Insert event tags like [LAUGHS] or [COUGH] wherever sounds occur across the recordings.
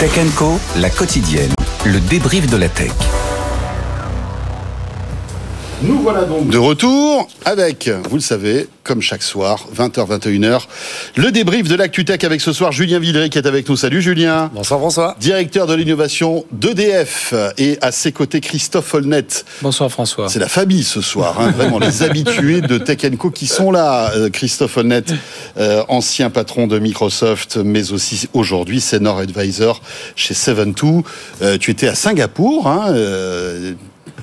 Tech Co, la quotidienne, le débrief de la tech. Nous voilà donc de retour avec, vous le savez, comme chaque soir, 20h, 21h, le débrief de l'ActuTech avec ce soir Julien Villeray qui est avec nous. Salut Julien. Bonsoir François. Directeur de l'innovation d'EDF et à ses côtés Christophe Holnet. Bonsoir François. C'est la famille ce soir, hein, vraiment les [LAUGHS] habitués de Tech Co qui sont là. Euh, Christophe Holnet, euh, ancien patron de Microsoft, mais aussi aujourd'hui senior advisor chez Seven2. Euh, tu étais à Singapour. Hein,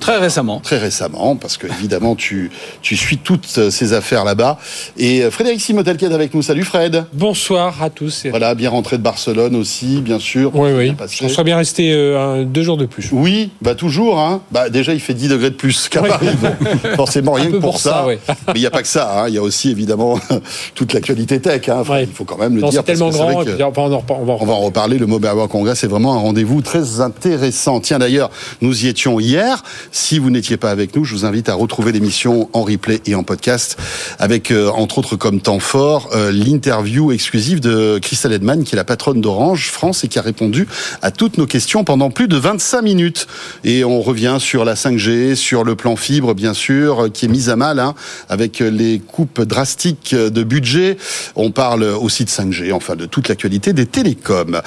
Très récemment. Très récemment, parce que évidemment tu, tu suis toutes ces affaires là-bas. Et euh, Frédéric Simotel qui est avec nous. Salut Fred. Bonsoir à tous. Voilà, bien rentré de Barcelone aussi, bien sûr. Oui, oui. On serait bien resté euh, deux jours de plus. Oui, bah toujours. Hein. Bah, déjà, il fait 10 degrés de plus qu'à Paris. [LAUGHS] Forcément, rien que pour, ça. Mais il n'y a pas que ça. Hein. Il y a aussi évidemment [LAUGHS] toute l'actualité tech. Hein. Il faut quand même le dire. C'est tellement grand. on, va en, on va en reparler. Le Mobile World Congress, c'est vraiment un rendez-vous très intéressant. Tiens, d'ailleurs, nous y étions hier. Si vous n'étiez pas avec nous, je vous invite à retrouver l'émission en replay et en podcast avec, euh, entre autres, comme temps fort, euh, l'interview exclusive de Christelle Edman, qui est la patronne d'Orange France et qui a répondu à toutes nos questions pendant plus de 25 minutes. Et on revient sur la 5G, sur le plan fibre, bien sûr, qui est mis à mal hein, avec les coupes drastiques de budget. On parle aussi de 5G, enfin de toute l'actualité des télécoms.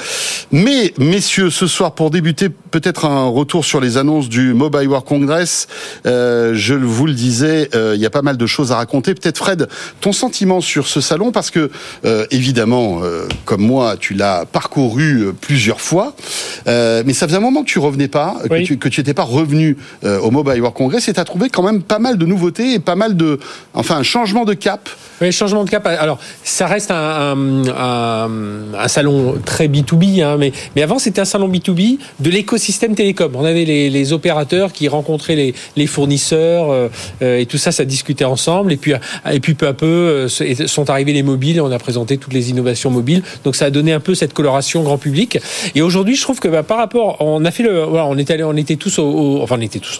Mais, messieurs, ce soir, pour débuter, peut-être un retour sur les annonces du Mobile World Congress. Euh, je vous le disais, euh, il y a pas mal de choses à raconter. Peut-être Fred, ton sentiment sur ce salon, parce que euh, évidemment, comme moi, tu l'as parcouru plusieurs fois, mais ça faisait un moment que tu revenais pas, que tu n'étais pas revenu au Mobile World Congress, et tu as trouvé quand même pas mal de nouveautés et pas mal de, enfin, un changement de cap. Oui, changement de cap. Alors, ça reste un, un, salon très B2B, hein, mais, mais avant, c'était un salon B2B de l'écosystème télécom. On avait les, les opérateurs qui rencontraient les, fournisseurs euh, euh, et tout ça, ça discutait ensemble. Et puis, et puis peu à peu, euh, sont arrivés les mobiles et on a présenté toutes les innovations mobiles. Donc, ça a donné un peu cette coloration grand public. Et aujourd'hui, je trouve que bah, par rapport, on a fait le, on était allé, on était tous au, enfin, on était tous,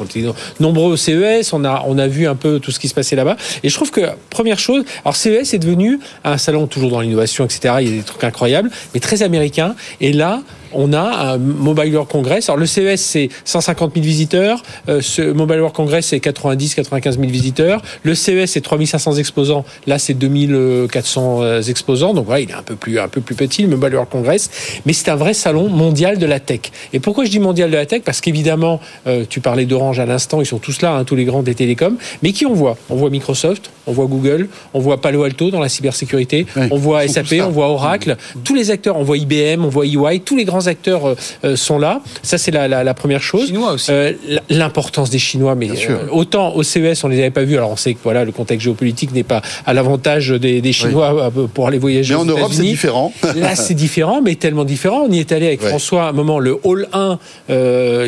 nombreux au CES. On a, on a vu un peu tout ce qui se passait là-bas. Et je trouve que première chose, alors CES est devenu un salon toujours dans l'innovation, etc. Il y a des trucs incroyables, mais très américain. Et là, on a un Mobile World Congress. Alors le CES c'est 150 000 visiteurs, euh, ce Mobile World Congress c'est 90 95 000 visiteurs. Le CES c'est 3500 exposants, là c'est 2400 euh, exposants. Donc voilà, il est un peu plus un peu plus petit le Mobile World Congress, mais c'est un vrai salon mondial de la tech. Et pourquoi je dis mondial de la tech? Parce qu'évidemment, euh, tu parlais d'Orange à l'instant, ils sont tous là, hein, tous les grands des télécoms. Mais qui on voit? On voit Microsoft, on voit Google, on voit Palo Alto dans la cybersécurité, on voit SAP, on voit Oracle, tous les acteurs, on voit IBM, on voit EY, tous les grands acteurs euh, euh, sont là. Ça, c'est la, première chose. Chinois aussi. Euh, l'importance des Chinois, mais autant au CES, on les avait pas vus. Alors, on sait que voilà, le contexte géopolitique n'est pas à l'avantage des, Chinois pour aller voyager. Mais en Europe, c'est différent. Là, c'est différent, mais tellement différent. On y est allé avec François à un moment, le Hall 1,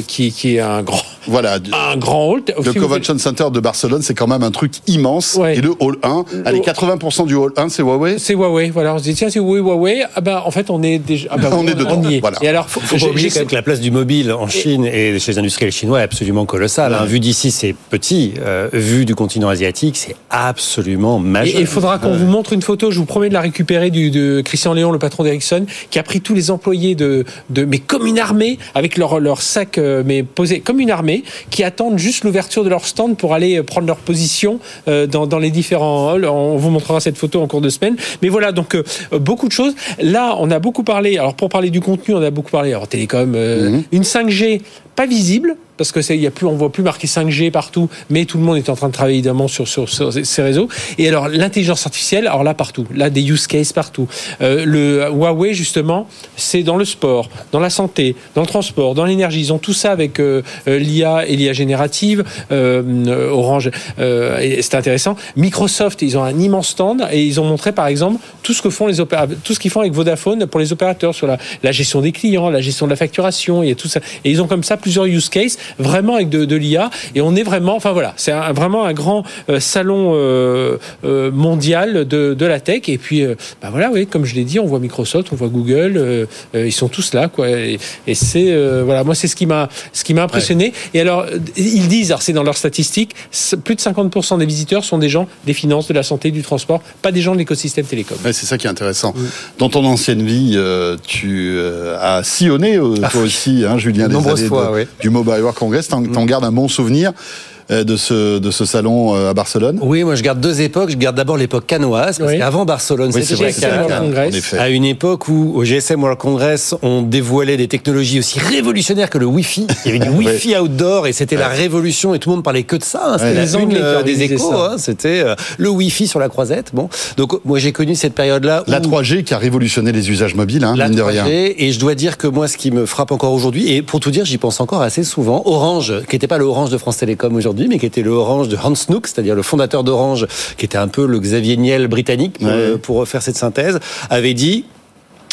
qui, qui est un grand, voilà, un grand hall. Le Convention Center de Barcelone, c'est quand même un truc immense. Et le Hall 1, allez, 80% du Hall 1, c'est Huawei. C'est Huawei. Voilà, on se dit tiens, c'est Huawei, Huawei. Ah ben, en fait, on est déjà. Ah ben, [LAUGHS] on, est dedans. y est. Voilà. Et alors, faut, faut pas oublier que la place du mobile en Chine et, chez les industriels chinois est absolument colossale. Hein. Vu d'ici, c'est petit. Euh, vu du continent asiatique, c'est absolument majeur. Et il faudra qu'on vous montre une photo. Je vous promets de la récupérer du, de Christian Léon, le patron d'Ericsson, qui a pris tous les employés de, de mais comme une armée, avec leur, leur sac, euh, mais posé comme une armée, qui attendent juste l'ouverture de leur stand pour aller euh, prendre leur position dans, dans les différents halls. On vous montrera cette photo en cours de semaine. Mais voilà, donc beaucoup de choses. Là, on a beaucoup parlé. Alors pour parler du contenu, on a beaucoup parlé. Alors télécom, mhm. une 5G pas visible, parce que c'est, y a plus, on voit plus marqué 5G partout, mais tout le monde est en train de travailler évidemment sur, ces réseaux. Et alors l'intelligence artificielle, alors là partout, là des use cases partout. Euh, le Huawei justement, c'est dans le sport, dans la santé, dans le transport, dans l'énergie. Ils ont tout ça avec euh, euh, l'IA et l'IA générative. Orange, c'est intéressant. Microsoft, ils ont un immense stand et ils ont montré par exemple tout ce que font les tout ce qu'ils font avec Vodafone pour les opérateurs sur la, gestion des clients, la gestion de la facturation et tout ça. Et ils ont comme ça plusieurs use cases, vraiment avec de, de l'IA. Et on est vraiment, enfin voilà, c'est un- vraiment un grand euh, salon euh, euh, mondial de, de la tech. Et puis, euh, bah voilà, oui, comme je l'ai dit, on voit Microsoft, on voit Google, euh, euh, ils sont tous là, quoi. Et, et c'est, euh, voilà, moi, c'est ce qui m'a, ce qui m'a impressionné. Et alors, ils disent, alors c'est dans leurs statistiques, plus de 50% des visiteurs sont des gens des finances, de la santé, du transport, pas des gens de l'écosystème télécom. Ouais, c'est ça qui est intéressant. Dans ton ancienne vie, euh, tu euh, as sillonné, euh, toi aussi, hein, Julien, des Nombreuses années fois, de- oui. du Mobile World Congress. T'en t'en gardes un bon souvenir de ce, de ce salon euh, à Barcelone Oui, moi je garde deux époques. Je garde d'abord l'époque canoise, parce Oui. qu'avant Barcelone, Oui, c'était effet. À une époque où au GSM World Congress, on dévoilait des technologies aussi révolutionnaires que le Wi-Fi. Il y avait du [LAUGHS] Wi-Fi outdoor et c'était la révolution et tout le monde parlait que de ça. hein. C'était Ouais. la qui euh, des échos. hein. C'était euh, le Wi-Fi sur la croisette. Bon, donc moi j'ai connu cette période-là. La où- 3G qui a révolutionné les usages mobiles, hein, la mine de 3G, rien. et je dois dire que moi, ce qui me frappe encore aujourd'hui, et pour tout dire, j'y pense encore assez souvent, Orange, qui n'était pas le Orange de France Télécom aujourd'hui, mais qui était le Orange de Hans Nook, c'est-à-dire le fondateur d'Orange, qui était un peu le Xavier Niel britannique, pour, Ouais. euh, pour faire cette synthèse, avait dit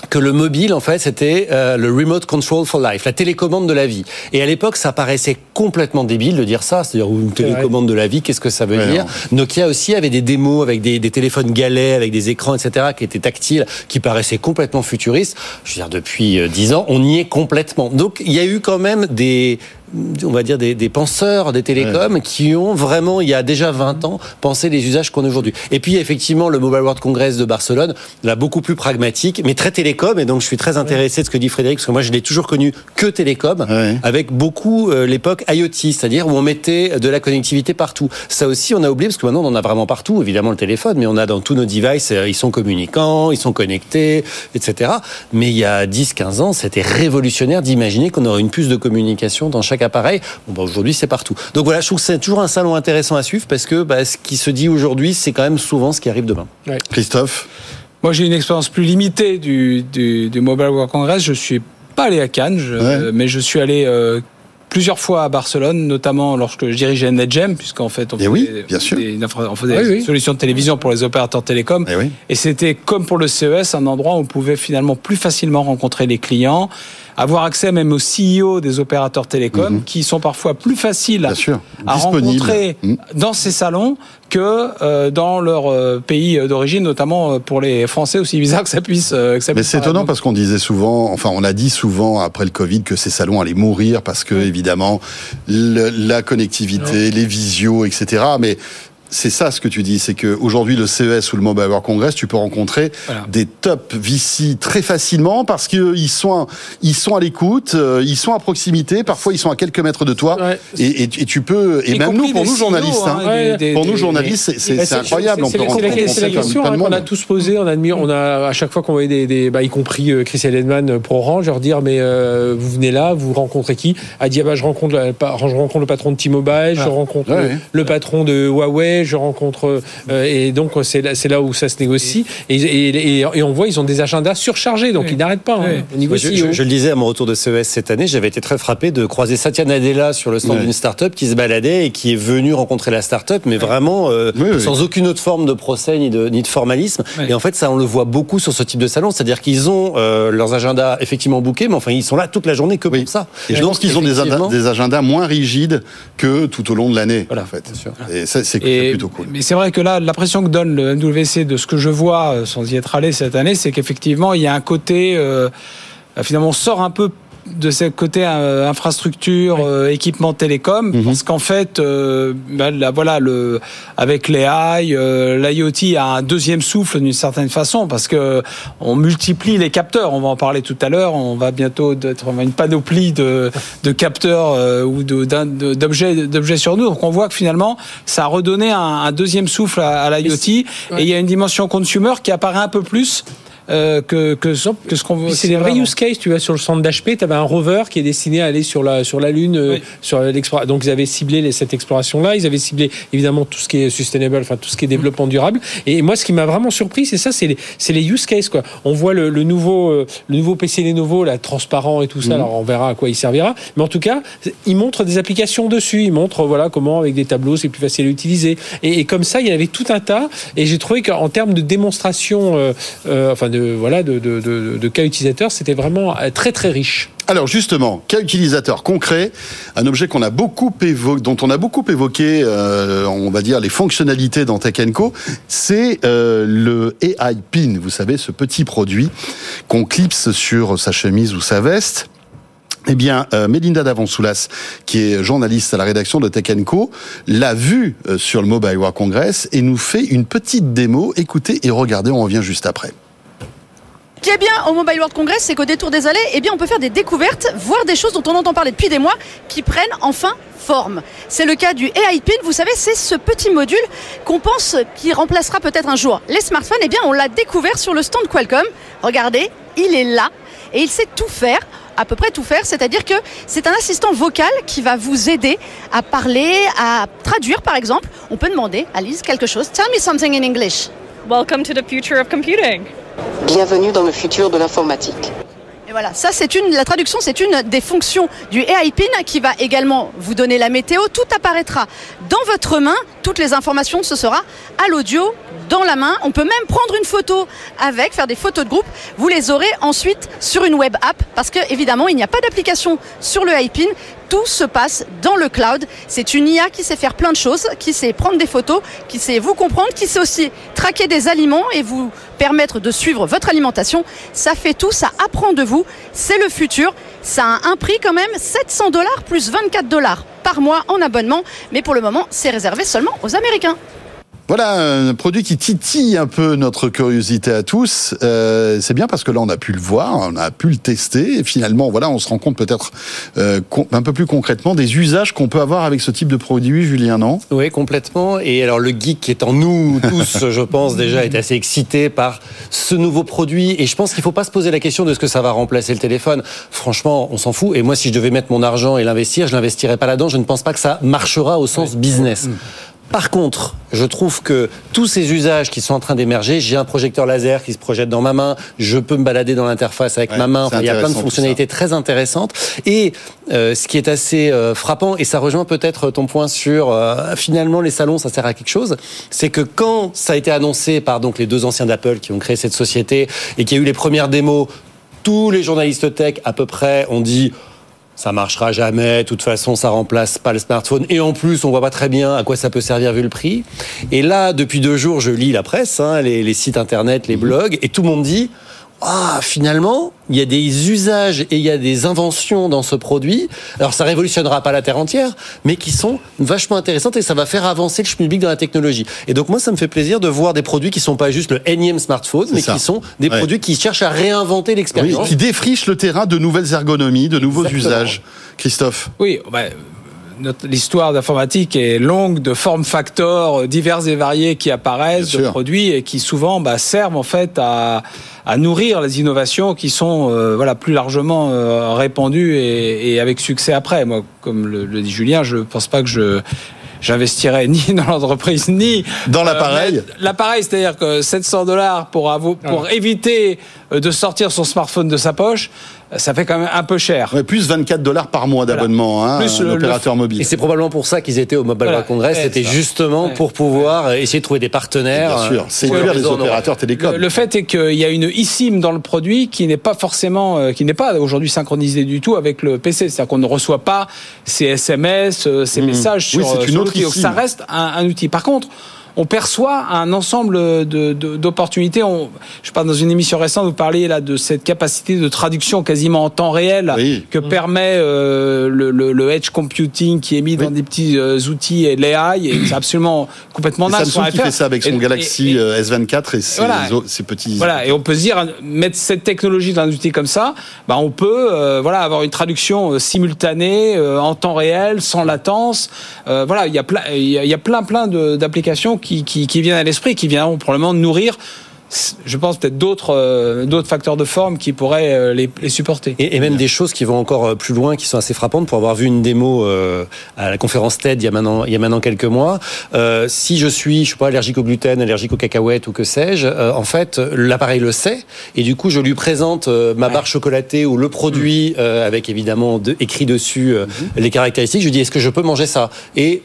que le mobile, en fait, c'était euh, le remote control for life, la télécommande de la vie. Et à l'époque, ça paraissait complètement débile de dire ça, c'est-à-dire une télécommande de la vie, qu'est-ce que ça veut Ouais, dire non. Nokia aussi avait des démos avec des, des téléphones galets, avec des écrans, etc., qui étaient tactiles, qui paraissaient complètement futuristes. Je veux dire, depuis euh, dix ans, on y est complètement. Donc, il y a eu quand même des, on va dire, des, des penseurs des télécoms qui ont vraiment, il y a déjà 20 ans, pensé les usages qu'on a aujourd'hui. Et puis, effectivement, le Mobile World Congress de Barcelone, là, beaucoup plus pragmatique, mais très télécom. Et donc, je suis très intéressé de ce que dit Frédéric, parce que moi, je l'ai toujours connu que télécom, Ouais. avec beaucoup euh, l'époque IoT, c'est-à-dire où on mettait de la connectivité partout. Ça aussi, on a oublié, parce que maintenant, on en a vraiment partout, évidemment le téléphone, mais on a dans tous nos devices, euh, ils sont communicants, ils sont connectés, etc. Mais il y a 10-15 ans, c'était révolutionnaire d'imaginer qu'on aurait une puce de communication dans chaque appareil. Bon, bah, aujourd'hui, c'est partout. Donc voilà, je trouve que c'est toujours un salon intéressant à suivre, parce que bah, ce qui se dit aujourd'hui, c'est quand même souvent ce qui arrive demain. Christophe? Moi, j'ai une expérience plus limitée du, du, du Mobile World Congress. Je suis pas allé à Cannes, je- Ouais. mais je suis allé euh, plusieurs fois à Barcelone, notamment lorsque je dirigeais NetGem, puisqu'en fait, on faisait, oui, des- bien sûr. des, on faisait Oui, des oui. solutions de télévision pour les opérateurs télécoms. Eh oui. Et c'était comme pour le CES, un endroit où on pouvait finalement plus facilement rencontrer les clients, avoir accès même aux CEO des opérateurs télécoms, qui sont parfois plus faciles Mhm. À rencontrer Mm. dans ces salons que euh, dans leur euh, pays d'origine, notamment euh, pour les Français, aussi bizarre que ça puisse. que ça Mais c'est étonnant parce qu'on disait souvent, enfin on a dit souvent après le Covid que ces salons allaient mourir parce que évidemment le- la connectivité, les visios, etc. Mais c'est ça ce que tu dis, c'est que aujourd'hui le CES ou le Mobile World Congress, tu peux rencontrer Voilà. des top VC très facilement parce que ils sont ils sont à l'écoute, euh, ils sont à proximité, parfois ils sont à quelques mètres de toi Ouais. et, et, et tu peux et Y même nous pour nous journalistes, hein, hein, des- des- pour nous journalistes c'est- c'est Bah, c'est incroyable, c'est la- question hein, qu'on a tous posé. On a admis, on a à chaque fois qu'on voyait des, des bah, y compris euh, Chris Ellenman pour Orange, leur dire mais euh, vous venez là, vous rencontrez qui? A dit ah bah je rencontre je rencontre le patron de T-Mobile, je Ah. rencontre le patron de Huawei, je rencontre euh, et donc c'est là, c'est là où ça se négocie et, et, et- et on voit ils ont des agendas surchargés donc Oui. ils n'arrêtent pas hein, Oui. au niveau Moi, je, CEO. je- je le disais à mon retour de CES cette année, j'avais été très frappé de croiser Satya Nadella sur le stand d'une start-up qui se baladait et qui est venu rencontrer la start-up, mais vraiment euh, Oui, oui. sans aucune autre forme de procès ni de, ni de formalisme. Et en fait, ça, on le voit beaucoup sur ce type de salon, c'est-à-dire qu'ils ont euh, leurs agendas effectivement bookés, mais enfin, ils sont là toute la journée que Oui. pour ça. Et je pense qu'ils ont des, agendas moins rigides que tout au long de l'année, Voilà, en fait. bien sûr. Et ça, c'est Et- plutôt cool. Mais c'est vrai que là, l'impression que donne le MWC de ce que je vois, euh, sans y être allé cette année, c'est qu'effectivement, il y a un côté, euh, euh, finalement, on sort un peu de ce côté euh, infrastructure, euh, équipement télécom, Mhm. parce qu'en fait, euh, ben, là, voilà, le, avec les AI, euh, l'IoT a un deuxième souffle d'une certaine façon, parce que on multiplie les capteurs. On va en parler tout à l'heure. On va bientôt être une panoplie de, de capteurs euh, ou d'objets d'objets sur nous. Donc on voit que finalement, ça a redonné un, un deuxième souffle à, à l'IoT. Et il y a une dimension consumer qui apparaît un peu plus euh, que, que, ce- que ce qu'on veut. C'est des vrais use case, tu vois, sur le centre d'HP, tu avais un rover qui est destiné à aller sur la, sur la Lune, euh, Oui. sur l'exploration. Donc ils avaient ciblé les- cette exploration-là, ils avaient ciblé évidemment tout ce qui est sustainable, enfin tout ce qui est développement durable. Et moi, ce qui m'a vraiment surpris, c'est ça, c'est les, use cases, quoi. On voit le, le nouveau, euh, le nouveau PC Lenovo, là, transparent et tout ça, alors on verra à quoi il servira. Mais en tout cas, il montre des applications dessus, il montre, voilà, comment avec des tableaux, c'est plus facile à utiliser. Et, et comme ça, il y en avait tout un tas. Et j'ai trouvé qu'en termes de démonstration, euh, euh, enfin de, de voilà de, cas utilisateurs, c'était vraiment très très riche. Alors justement, cas utilisateur concret, un objet qu'on a beaucoup évoqué, dont on a beaucoup évoqué, euh, on va dire les fonctionnalités dans Tech Co, c'est euh, le AI Pin. Vous savez, ce petit produit qu'on clipse sur sa chemise ou sa veste. Eh bien, euh, Mélinda Davonsoulas, qui est journaliste à la rédaction de Tech Co, l'a vu euh, sur le Mobile World Congress et nous fait une petite démo. Écoutez et regardez, on revient juste après. Ce qui est bien au Mobile World Congress, c'est qu'au détour des allées, eh bien, on peut faire des découvertes, voir des choses dont on entend parler depuis des mois, qui prennent enfin forme. C'est le cas du AI Pin. Vous savez, c'est ce petit module qu'on pense qui remplacera peut-être un jour les smartphones. Eh bien, on l'a découvert sur le stand Qualcomm. Regardez, il est là et il sait tout faire à peu près tout faire, c'est-à-dire que c'est un assistant vocal qui va vous aider à parler, à traduire par exemple. On peut demander à Lise quelque chose. Tell me something in English. Welcome to the future of computing. Bienvenue dans le futur de l'informatique. Et voilà, ça c'est une, la traduction c'est une des fonctions du AI Pin qui va également vous donner la météo. Tout apparaîtra dans votre main, toutes les informations ce sera à l'audio dans la main. On peut même prendre une photo avec, faire des photos de groupe. Vous les aurez ensuite sur une web app parce que évidemment il n'y a pas d'application sur le AI Pin. Tout se passe dans le cloud. C'est une IA qui sait faire plein de choses, qui sait prendre des photos, qui sait vous comprendre, qui sait aussi traquer des aliments et vous permettre de suivre votre alimentation. Ça fait tout, ça apprend de vous. C'est le futur. Ça a un prix quand même 700 dollars plus 24 dollars par mois en abonnement. Mais pour le moment, c'est réservé seulement aux Américains. Voilà un produit qui titille un peu notre curiosité à tous. Euh, c'est bien parce que là on a pu le voir, on a pu le tester et finalement voilà on se rend compte peut-être euh, un peu plus concrètement des usages qu'on peut avoir avec ce type de produit, Julien, non? Oui, complètement. Et alors le geek qui est en nous [LAUGHS] tous, je pense déjà, est assez excité par ce nouveau produit et je pense qu'il faut pas se poser la question de ce que ça va remplacer le téléphone. Franchement, on s'en fout. Et moi, si je devais mettre mon argent et l'investir, je l'investirais pas là-dedans. Je ne pense pas que ça marchera au sens business. Par contre, je trouve que tous ces usages qui sont en train d'émerger, j'ai un projecteur laser qui se projette dans ma main, je peux me balader dans l'interface avec Ouais, ma main, Enfin, il y a plein de fonctionnalités très intéressantes. Et euh, ce qui est assez euh, frappant, et ça rejoint peut-être ton point sur euh, finalement les salons, ça sert à quelque chose, c'est que quand ça a été annoncé par donc les deux anciens d'Apple qui ont créé cette société et qu'il y a eu les premières démos, tous les journalistes tech à peu près ont dit ça marchera jamais, de toute façon ça remplace pas le smartphone. Et en plus on voit pas très bien à quoi ça peut servir vu le prix. Et là depuis deux jours je lis la presse, hein, les, les sites internet, les blogs et tout le monde dit ah, finalement, il y a des usages et il y a des inventions dans ce produit. Alors, ça révolutionnera pas la Terre entière, mais qui sont vachement intéressantes et ça va faire avancer le schmilblick dans la technologie. Et donc, moi, ça me fait plaisir de voir des produits qui sont pas juste le énième smartphone, mais ça. qui sont des Ouais. produits qui cherchent à réinventer Oui, l'expérience. qui défriche le terrain de nouvelles ergonomies, de nouveaux Exactement. usages. Christophe Oui, bah, l'histoire d'informatique est longue de formes facteurs divers et variés qui apparaissent, Bien de sûr. produits et qui souvent bah, servent en fait à, à nourrir les innovations qui sont euh, voilà plus largement euh, répandues et, et avec succès après. Moi, comme le, le dit Julien, je pense pas que je j'investirais ni [LAUGHS] dans l'entreprise ni Dans l'appareil. mais L'appareil, c'est-à-dire que 700 dollars pour pour éviter euh, de sortir son smartphone de sa poche, euh, ça fait quand même un peu cher. Ouais, plus 24 dollars par mois d'abonnement, hein, Plus un le- opérateur mobile. Et c'est probablement pour ça qu'ils étaient au Mobile Voilà. Congress. Ouais, C'était justement Ouais. pour pouvoir essayer de trouver des partenaires. Bien sûr, euh, c'est le les opérateurs télécoms. Le, le fait est qu'il y a une eSIM dans le produit qui n'est pas forcément, euh, qui n'est pas aujourd'hui synchronisée du tout avec le PC. C'est-à-dire qu'on ne reçoit pas ces SMS, euh, ces messages Mmh. Oui, sur, c'est euh, une sur autre. Donc eSIM. ça reste un, un outil. Par contre, on perçoit un ensemble de- de- d'opportunités. On- je parle dans une émission récente, vous parliez là de cette capacité de traduction quasiment en temps réel Oui. que permet euh, le, le- le edge computing qui est mis dans des petits euh, outils et l'AI. Et c'est absolument [COUGHS] complètement naze. Samsung qui fait ça avec son Et- Galaxy et- et- euh, S24 et ses, Voilà. ses petits. voilà, et on peut se dire, mettre cette technologie dans un outil comme ça, bah on peut euh, voilà, avoir une traduction simultanée, euh, en temps réel, sans latence. Euh, voilà, il y a plein, il y a, il y a plein, plein de- d'applications qui, qui, qui viennent à l'esprit, qui viendront probablement nourrir, je pense, peut-être d'autres euh, d'autres facteurs de forme qui pourraient euh, les, les supporter. Et, et même des choses qui vont encore euh, plus loin, qui sont assez frappantes. Pour avoir vu une démo euh, à la conférence TED il y a maintenant, il y a maintenant quelques mois, si je suis, je sais pas, allergique au gluten, allergique aux cacahuètes ou que sais-je, en fait, l'appareil le sait et du coup, je lui présente ma barre chocolatée ou le produit euh, avec évidemment de- écrit dessus euh, les caractéristiques. Je lui dis, est-ce que je peux manger ça? Et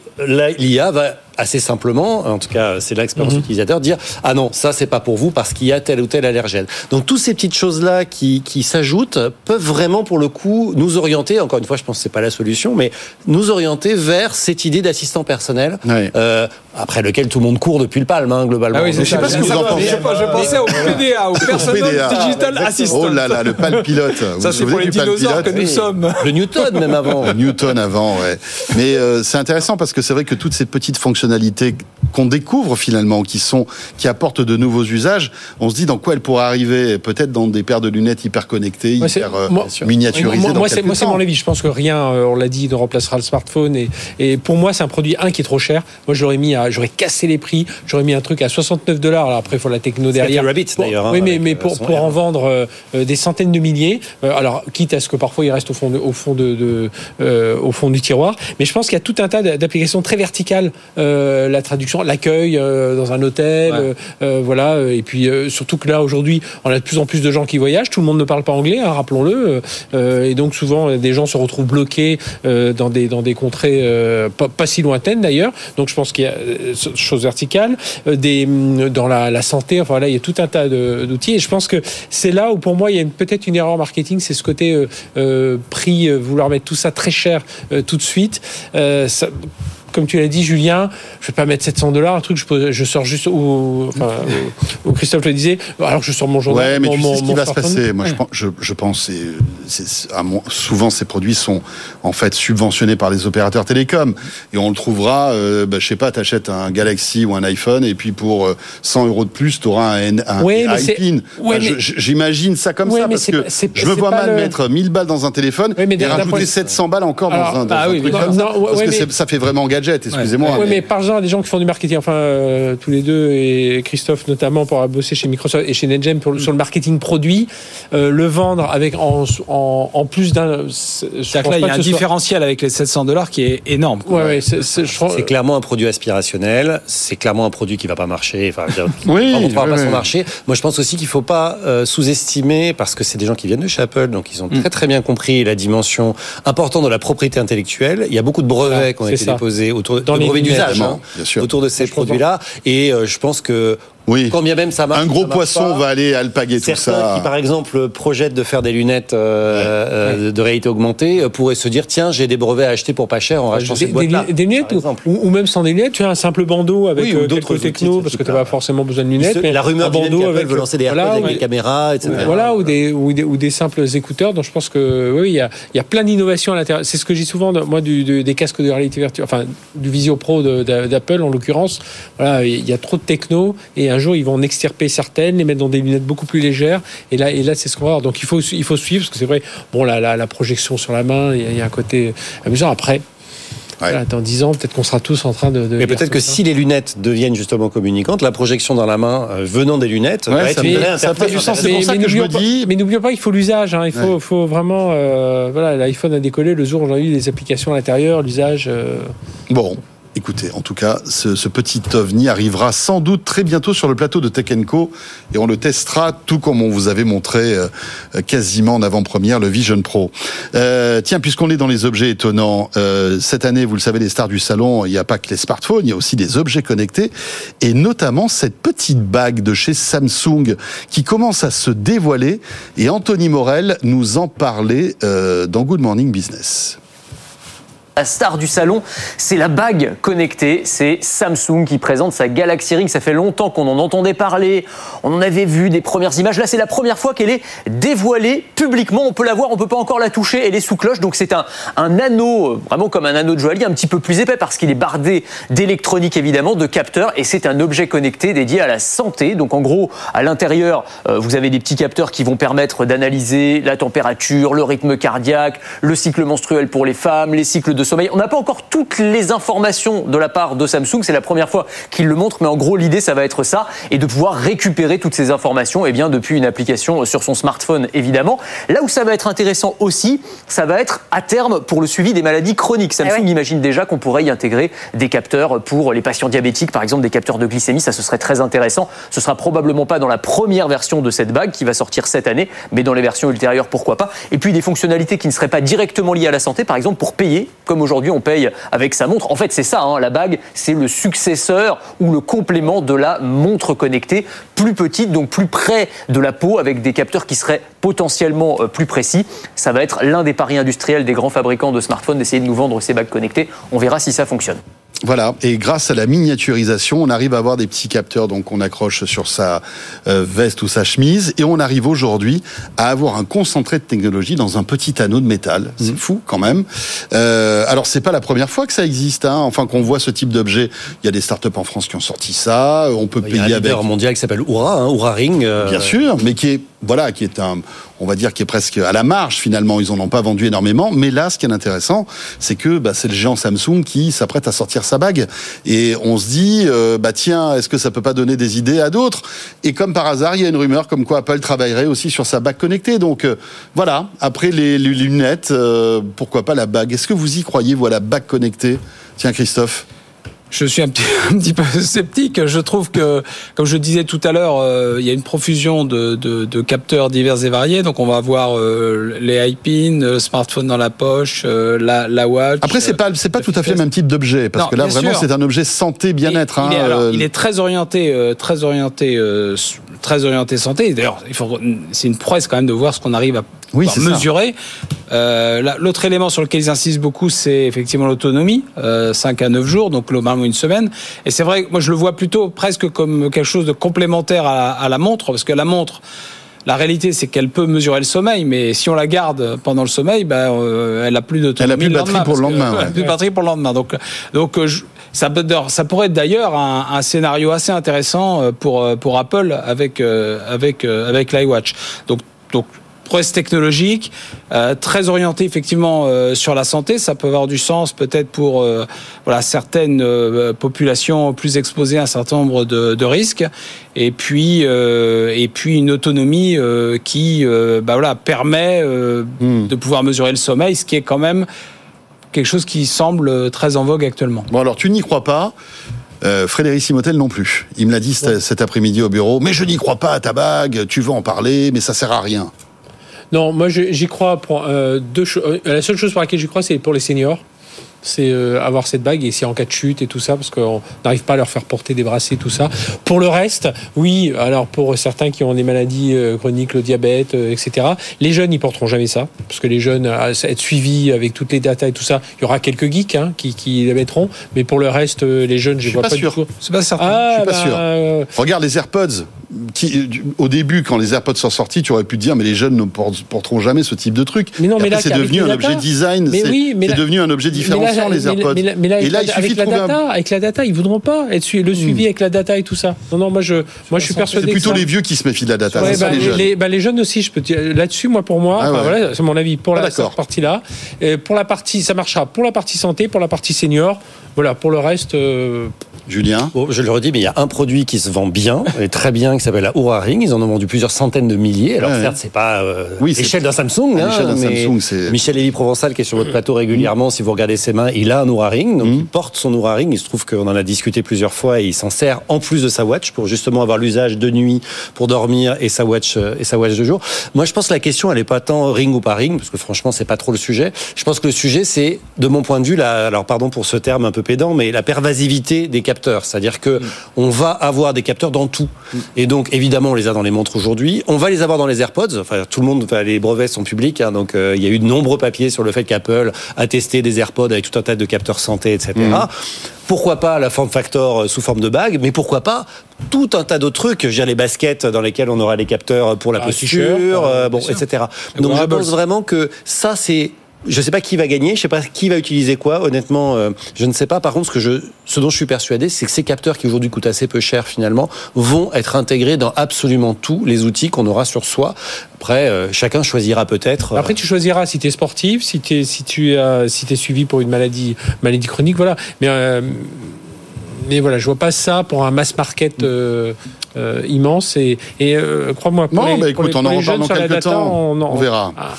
l'IA va assez simplement, en tout cas c'est l'expérience Mhm. utilisateur, dire ah non ça c'est pas pour vous parce qu'il y a tel ou tel allergène. Donc toutes ces petites choses là qui, qui s'ajoutent peuvent vraiment pour le coup nous orienter. Encore une fois, je pense que c'est pas la solution, mais nous orienter vers cette idée d'assistant personnel euh, après lequel tout le monde court depuis le palme hein, globalement. Ah oui, c'est sais pas ce que vous en pensez. Je, je pensais au PDA, au Personal PDA. Digital Assistant. Oh là là, le pal pilote. Vous Ça, c'est pour les dinosaures que nous sommes. Le Newton même avant. Newton avant, ouais. Mais euh, c'est intéressant parce que c'est vrai que toutes ces petites fonctionnalités qu'on découvre finalement, qui sont, qui apportent de nouveaux usages, on se dit dans quoi elles pourraient arriver Peut-être dans des paires de lunettes hyper connectées, Moi, c'est- hyper euh, moi- miniaturisées. Moi, moi, c'est mon avis. Je pense que rien, euh, on l'a dit, ne remplacera le smartphone. Et, et pour moi, c'est un produit un qui est trop cher. Moi, j'aurais mis, j'aurais cassé les prix. J'aurais mis un truc à 69 dollars. Alors après, il faut la techno derrière. Rabbit, d'ailleurs, hein, oui, mais, euh, pour, en vendre euh, euh, des centaines de milliers. euh, alors, quitte à ce que parfois il reste au fond, de- au fond de, de, euh, au fond du tiroir. Mais je pense qu'il y a tout un tas d'applications très verticales. Euh, la traduction, l'accueil euh, dans un hôtel, Ouais. euh, voilà. Et puis surtout que là aujourd'hui, on a de plus en plus de gens qui voyagent. Tout le monde ne parle pas anglais, hein, rappelons-le. Et donc souvent, des gens se retrouvent bloqués dans des dans des contrées pas, pas si lointaines d'ailleurs. Donc je pense qu'il y a choses verticales, des hum, dans la, la santé. Enfin là, il y a tout un tas d'outils. Et je pense que c'est là où pour moi il y a peut-être une erreur marketing, c'est ce côté prix, vouloir mettre tout ça très cher tout de suite. Ça- comme tu l'as dit, Julien, je vais pas mettre 700 dollars, un truc, je, pose- je sors juste où, enfin, où- Christophe le disait, alors que je sors mon journal. Ouais, mais mon- tu mon- sais ce qui mon va se passer. Moi, je je, pense, c'est- mon- souvent ces produits sont en fait subventionnés par les opérateurs télécoms, et on le trouvera. Euh, bah, je sais pas, t'achètes un Galaxy ou un iPhone, et puis pour euh, 100 euros de plus, t'auras un, un Ouais, mais c'est- iPin. ouais, je- J'imagine ça comme Ouais, ça parce que je me vois mal le- mettre 1000 balles dans un téléphone mais et rajouter point de- 700 balles encore Alors, dans un, dans bah un oui, truc non, comme ça, non, parce que ça fait vraiment gadget. Excusez-moi. Oui, mais parle-en à des gens qui font du marketing. Enfin, euh, tous les deux, et Christophe notamment, pour avoir bossé chez Microsoft et chez NetGem pour, sur le marketing produit, euh, le vendre avec en, en, en plus d'un. C'est-à-dire là, il y a un différentiel avec les 700 dollars qui est énorme. quoi. Ouais, ouais, c'est- c'est- je C'est clairement un produit aspirationnel. C'est clairement un produit qui va pas marcher. Enfin, [LAUGHS] Oui, on ne va oui, pas oui. son marché. Moi, je pense aussi qu'il faut pas euh, sous-estimer parce que c'est des gens qui viennent de chez Apple, donc ils ont Mm. très très bien compris la dimension importante de la propriété intellectuelle. Il y a beaucoup de brevets Ah, qui ont c'est été ça. déposés autour Dans de brevets d'usage hein, autour de ces Je comprends. produits-là. Et euh, je pense que Oui. quand bien même ça marche, Un gros poisson pas, va aller alpaguer tout Certains ça. qui, par exemple, projettent de faire des lunettes euh, euh, de réalité augmentée euh, pourraient se dire tiens, j'ai des brevets à acheter pour pas cher en rachetant Des, cette des, boîte-là. des lunettes par ou, exemple. ou, même sans des lunettes, tu as un simple bandeau avec Oui, ou d'autres techno parce ce que tu n'as pas forcément besoin de lunettes. mais la rumeur un bandeau avec veut lancer des AirPods voilà, avec ouais. des caméras, etc. Voilà, ou des, ou, des, ou des simples écouteurs. Donc je pense que oui, il y a, il y a plein d'innovations à l'intérieur. C'est ce que je dis souvent, moi, du, de- des casques de réalité virtuelle, enfin, du Visio Pro d'Apple en l'occurrence. Voilà, il y a trop de techno et un jour ils vont en extirper certaines, les mettre dans des lunettes beaucoup plus légères. Et là, et là c'est ce qu'on va voir. Donc il faut, il faut suivre parce que c'est vrai, bon, la, la, la projection sur la main, il y a, il y a un côté amusant. Après, voilà, dans 10 ans, peut-être qu'on sera tous en train de. de Mais peut-être que ça. si les lunettes deviennent justement communicantes, la projection dans la main euh, venant des lunettes Ouais, va ça être me- une vraie ça fait du sens. C'est pour interprétation. ça que je n'oublions me pas- dis- mais n'oublions pas qu'il faut l'usage. hein. Il faut, Ouais. faut vraiment. euh, voilà, l'iPhone a décollé le jour où on a eu les applications à l'intérieur, l'usage. euh, Bon, écoutez, en tout cas, ce, ce petit ovni arrivera sans doute très bientôt sur le plateau de Tech Co et on le testera tout comme on vous avait montré euh, euh, quasiment en avant-première le Vision Pro. Euh, tiens, puisqu'on est dans les objets étonnants, euh, cette année, vous le savez, les stars du salon, il n'y a pas que les smartphones, il y a aussi des objets connectés et notamment cette petite bague de chez Samsung qui commence à se dévoiler et Anthony Morel nous en parlait euh, dans Good Morning Business. La star du salon, c'est la bague connectée. C'est Samsung qui présente sa Galaxy Ring. Ça fait longtemps qu'on en entendait parler. On en avait vu des premières images. Là, c'est la première fois qu'elle est dévoilée publiquement. On peut la voir, on peut pas encore la toucher. Elle est sous cloche. Donc, c'est un, un anneau, euh, vraiment comme un anneau de joaillier, un petit peu plus épais parce qu'il est bardé d'électronique, évidemment, de capteurs. Et c'est un objet connecté dédié à la santé. Donc, en gros, à l'intérieur, euh, vous avez des petits capteurs qui vont permettre d'analyser la température, le rythme cardiaque, le cycle menstruel pour les femmes, les cycles de sommeil. On n'a pas encore toutes les informations de la part de Samsung. C'est la première fois qu'ils le montrent, mais en gros, l'idée, ça va être ça, et de pouvoir récupérer toutes ces informations, eh bien, depuis une application sur son smartphone, évidemment. Là où ça va être intéressant aussi, ça va être à terme pour le suivi des maladies chroniques. Samsung imagine déjà qu'on pourrait y intégrer des capteurs pour les patients diabétiques, par exemple, des capteurs de glycémie. Ça, ce serait très intéressant. Ce sera probablement pas dans la première version de cette bague qui va sortir cette année, mais dans les versions ultérieures, pourquoi pas. Et puis des fonctionnalités qui ne seraient pas directement liées à la santé, par exemple, pour payer, comme aujourd'hui on paye avec sa montre. En fait, c'est ça, hein, la bague, c'est le successeur ou le complément de la montre connectée, plus petite, donc plus près de la peau, avec des capteurs qui seraient potentiellement euh, plus précis. Ça va être l'un des paris industriels des grands fabricants de smartphones d'essayer de nous vendre ces bagues connectées. On verra si ça fonctionne. Voilà, et grâce à la miniaturisation, on arrive à avoir des petits capteurs donc on accroche sur sa euh, veste ou sa chemise, et on arrive aujourd'hui à avoir un concentré de technologie dans un petit anneau de métal. C'est Mhm. fou quand même. Euh, alors c'est pas la première fois que ça existe, hein. enfin qu'on voit ce type d'objet. Il y a des startups en France qui ont sorti ça. On peut Il y a un payer avec. mondial qui s'appelle Oura, hein, Oura Ring. euh, Bien sûr, mais qui est voilà, qui est un, on va dire, qui est presque à la marge finalement. Ils en ont pas vendu énormément, mais là, ce qui est intéressant, c'est que bah, c'est le géant Samsung qui s'apprête à sortir sa bague, et on se dit, euh, bah tiens, est-ce que ça peut pas donner des idées à d'autres? Et comme par hasard, il y a une rumeur comme quoi Apple travaillerait aussi sur sa bague connectée. Donc euh, voilà, après les, les lunettes, euh, pourquoi pas la bague? Est-ce que vous y croyez, voilà, bague connectée? Tiens, Christophe. Je suis un petit, [LAUGHS] un petit peu sceptique. Je trouve que, comme je disais tout à l'heure, euh, il y a une profusion de, de, de capteurs divers et variés. Donc, on va avoir euh, les iPins, le smartphone dans la poche, euh, la, la watch. Après, c'est pas, c'est pas tout à fait le même type d'objet, parce Non, que là, vraiment, c'est un objet santé, bien-être. Il, il est, hein, euh, il est très orienté, euh, très orienté, euh, très orienté santé. D'ailleurs, il faut, c'est une prouesse quand même de voir ce qu'on arrive à Oui, c'est ça. mesurer. Euh, L'autre élément sur lequel ils insistent beaucoup, c'est effectivement l'autonomie, euh, 5 à 9 jours, donc globalement une semaine. Et c'est vrai que moi je le vois plutôt presque comme quelque chose de complémentaire à, à la montre, parce que la montre. La réalité, c'est qu'elle peut mesurer le sommeil, mais si on la garde pendant le sommeil, ben, euh, elle a plus d'autonomie. Elle a plus de batterie pour le que- lendemain, [LAUGHS] ouais. plus de batterie pour le lendemain. Donc, donc euh, je- ça, peut, ça pourrait être d'ailleurs un, un scénario assez intéressant pour, pour Apple avec, avec, avec l'iWatch. Donc, donc prouesse technologique, euh, très orienté effectivement euh, sur la santé. Ça peut avoir du sens peut-être pour euh, voilà certaines populations plus exposées à un certain nombre de, de risques. Et puis et puis une autonomie qui bah voilà permet Hmm. de pouvoir mesurer le sommeil, ce qui est quand même quelque chose qui semble très en vogue actuellement. Bon, alors, tu n'y crois pas. Euh, Frédéric Simotel non plus. Il me l'a dit cet, cet après-midi au bureau. Mais je n'y crois pas à ta bague. Tu veux en parler, mais ça sert à rien. Non, moi j'y crois pour euh, deux choses. Euh, La seule chose pour laquelle j'y crois, c'est pour les seniors. C'est euh, avoir cette bague et c'est en cas de chute et tout ça, parce qu'on n'arrive pas à leur faire porter des bracelets, tout ça. Pour le reste, oui, alors pour certains qui ont des maladies euh, chroniques, le diabète, euh, etc., les jeunes, ils porteront jamais ça, parce que les jeunes, à être suivis avec toutes les datas et tout ça, il y aura quelques geeks hein, qui, qui les mettront, mais pour le reste, les jeunes, je Je suis vois pas pas, sûr. du tout. C'est pas certain. Ah, Je suis pas bah, sûr. euh, Regarde les AirPods. Qui, au début, quand les AirPods sont sortis, tu aurais pu te dire, mais les jeunes ne porteront jamais ce type de truc. Mais non, Et mais après, là, c'est devenu un objet design. Mais c'est oui, mais c'est là- devenu un objet différenciant, mais les là, AirPods. Mais, mais- mais là, Et avec là, la- il suffit avec de la trouver un- Hmm. data, avec la data, ils voudront pas être su- le suivi avec la data et tout ça. Non, non, moi je, moi je suis C'est persuadé. plutôt que ça- les vieux qui se méfient de la data. Ouais, c'est ça, bah, les jeunes. les, bah, les jeunes aussi, je peux dire. Là-dessus, moi, pour moi, Ah enfin, ouais. voilà, c'est mon avis pour Ah, la cette partie-là. Et pour la partie, ça marchera pour la partie santé, pour la partie senior. Voilà, pour le reste, euh, Julien Bon, je le redis, mais il y a un produit qui se vend bien, et très bien, qui s'appelle la Oura Ring. Ils en ont vendu plusieurs centaines de milliers. Alors Ouais. certes, c'est pas euh, Oui, c'est- l'échelle d'un Samsung, hein, l'échelle d'un Samsung, c'est- Michel Lévy Provençal, qui est sur votre plateau régulièrement, si vous regardez ses mains, il a un Oura Ring, donc Mhm. il porte son Oura Ring. Il se trouve qu'on en a discuté plusieurs fois, et il s'en sert en plus de sa watch pour justement avoir l'usage de nuit pour dormir et sa watch euh, et sa watch de jour. Moi, je pense que la question, elle est pas tant ring ou pas ring, parce que franchement, c'est pas trop le sujet. Je pense que le sujet, c'est, de mon point de vue, la, alors pardon pour ce terme un peu pédant, mais la pervasivité des capteurs. C'est-à-dire que on va avoir des capteurs dans tout. Et donc, évidemment, on les a dans les montres aujourd'hui. On va les avoir dans les AirPods. Enfin, tout le monde, enfin, les brevets sont publics. hein, donc, euh, il y a eu de nombreux papiers sur le fait qu'Apple a testé des AirPods avec tout un tas de capteurs santé, etc. Pourquoi pas la forme factor euh, sous forme de bague, mais pourquoi pas tout un tas d'autres trucs. Dire, les baskets dans lesquelles on aura les capteurs pour la Ah, posture, euh, euh, bon, etc. Donc, je pense vraiment que ça, c'est je sais pas qui va gagner, je sais pas qui va utiliser quoi. Honnêtement, euh, je ne sais pas. Par contre, ce dont je suis persuadé, c'est que ces capteurs qui aujourd'hui coûtent assez peu cher finalement vont être intégrés dans absolument tous les outils qu'on aura sur soi. Après, euh, chacun choisira peut-être. euh, Après, tu choisiras si tu es sportif, si, t'es- si tu es si es suivi pour une maladie, maladie chronique, voilà. Mais, mais voilà, je vois pas ça pour un mass market. Euh, immense. Et, et euh, crois-moi, pour Non, les, bah, pour écoute, les- on pour en les reparle jeunes dans quelques data, temps. on, On verra. Ah,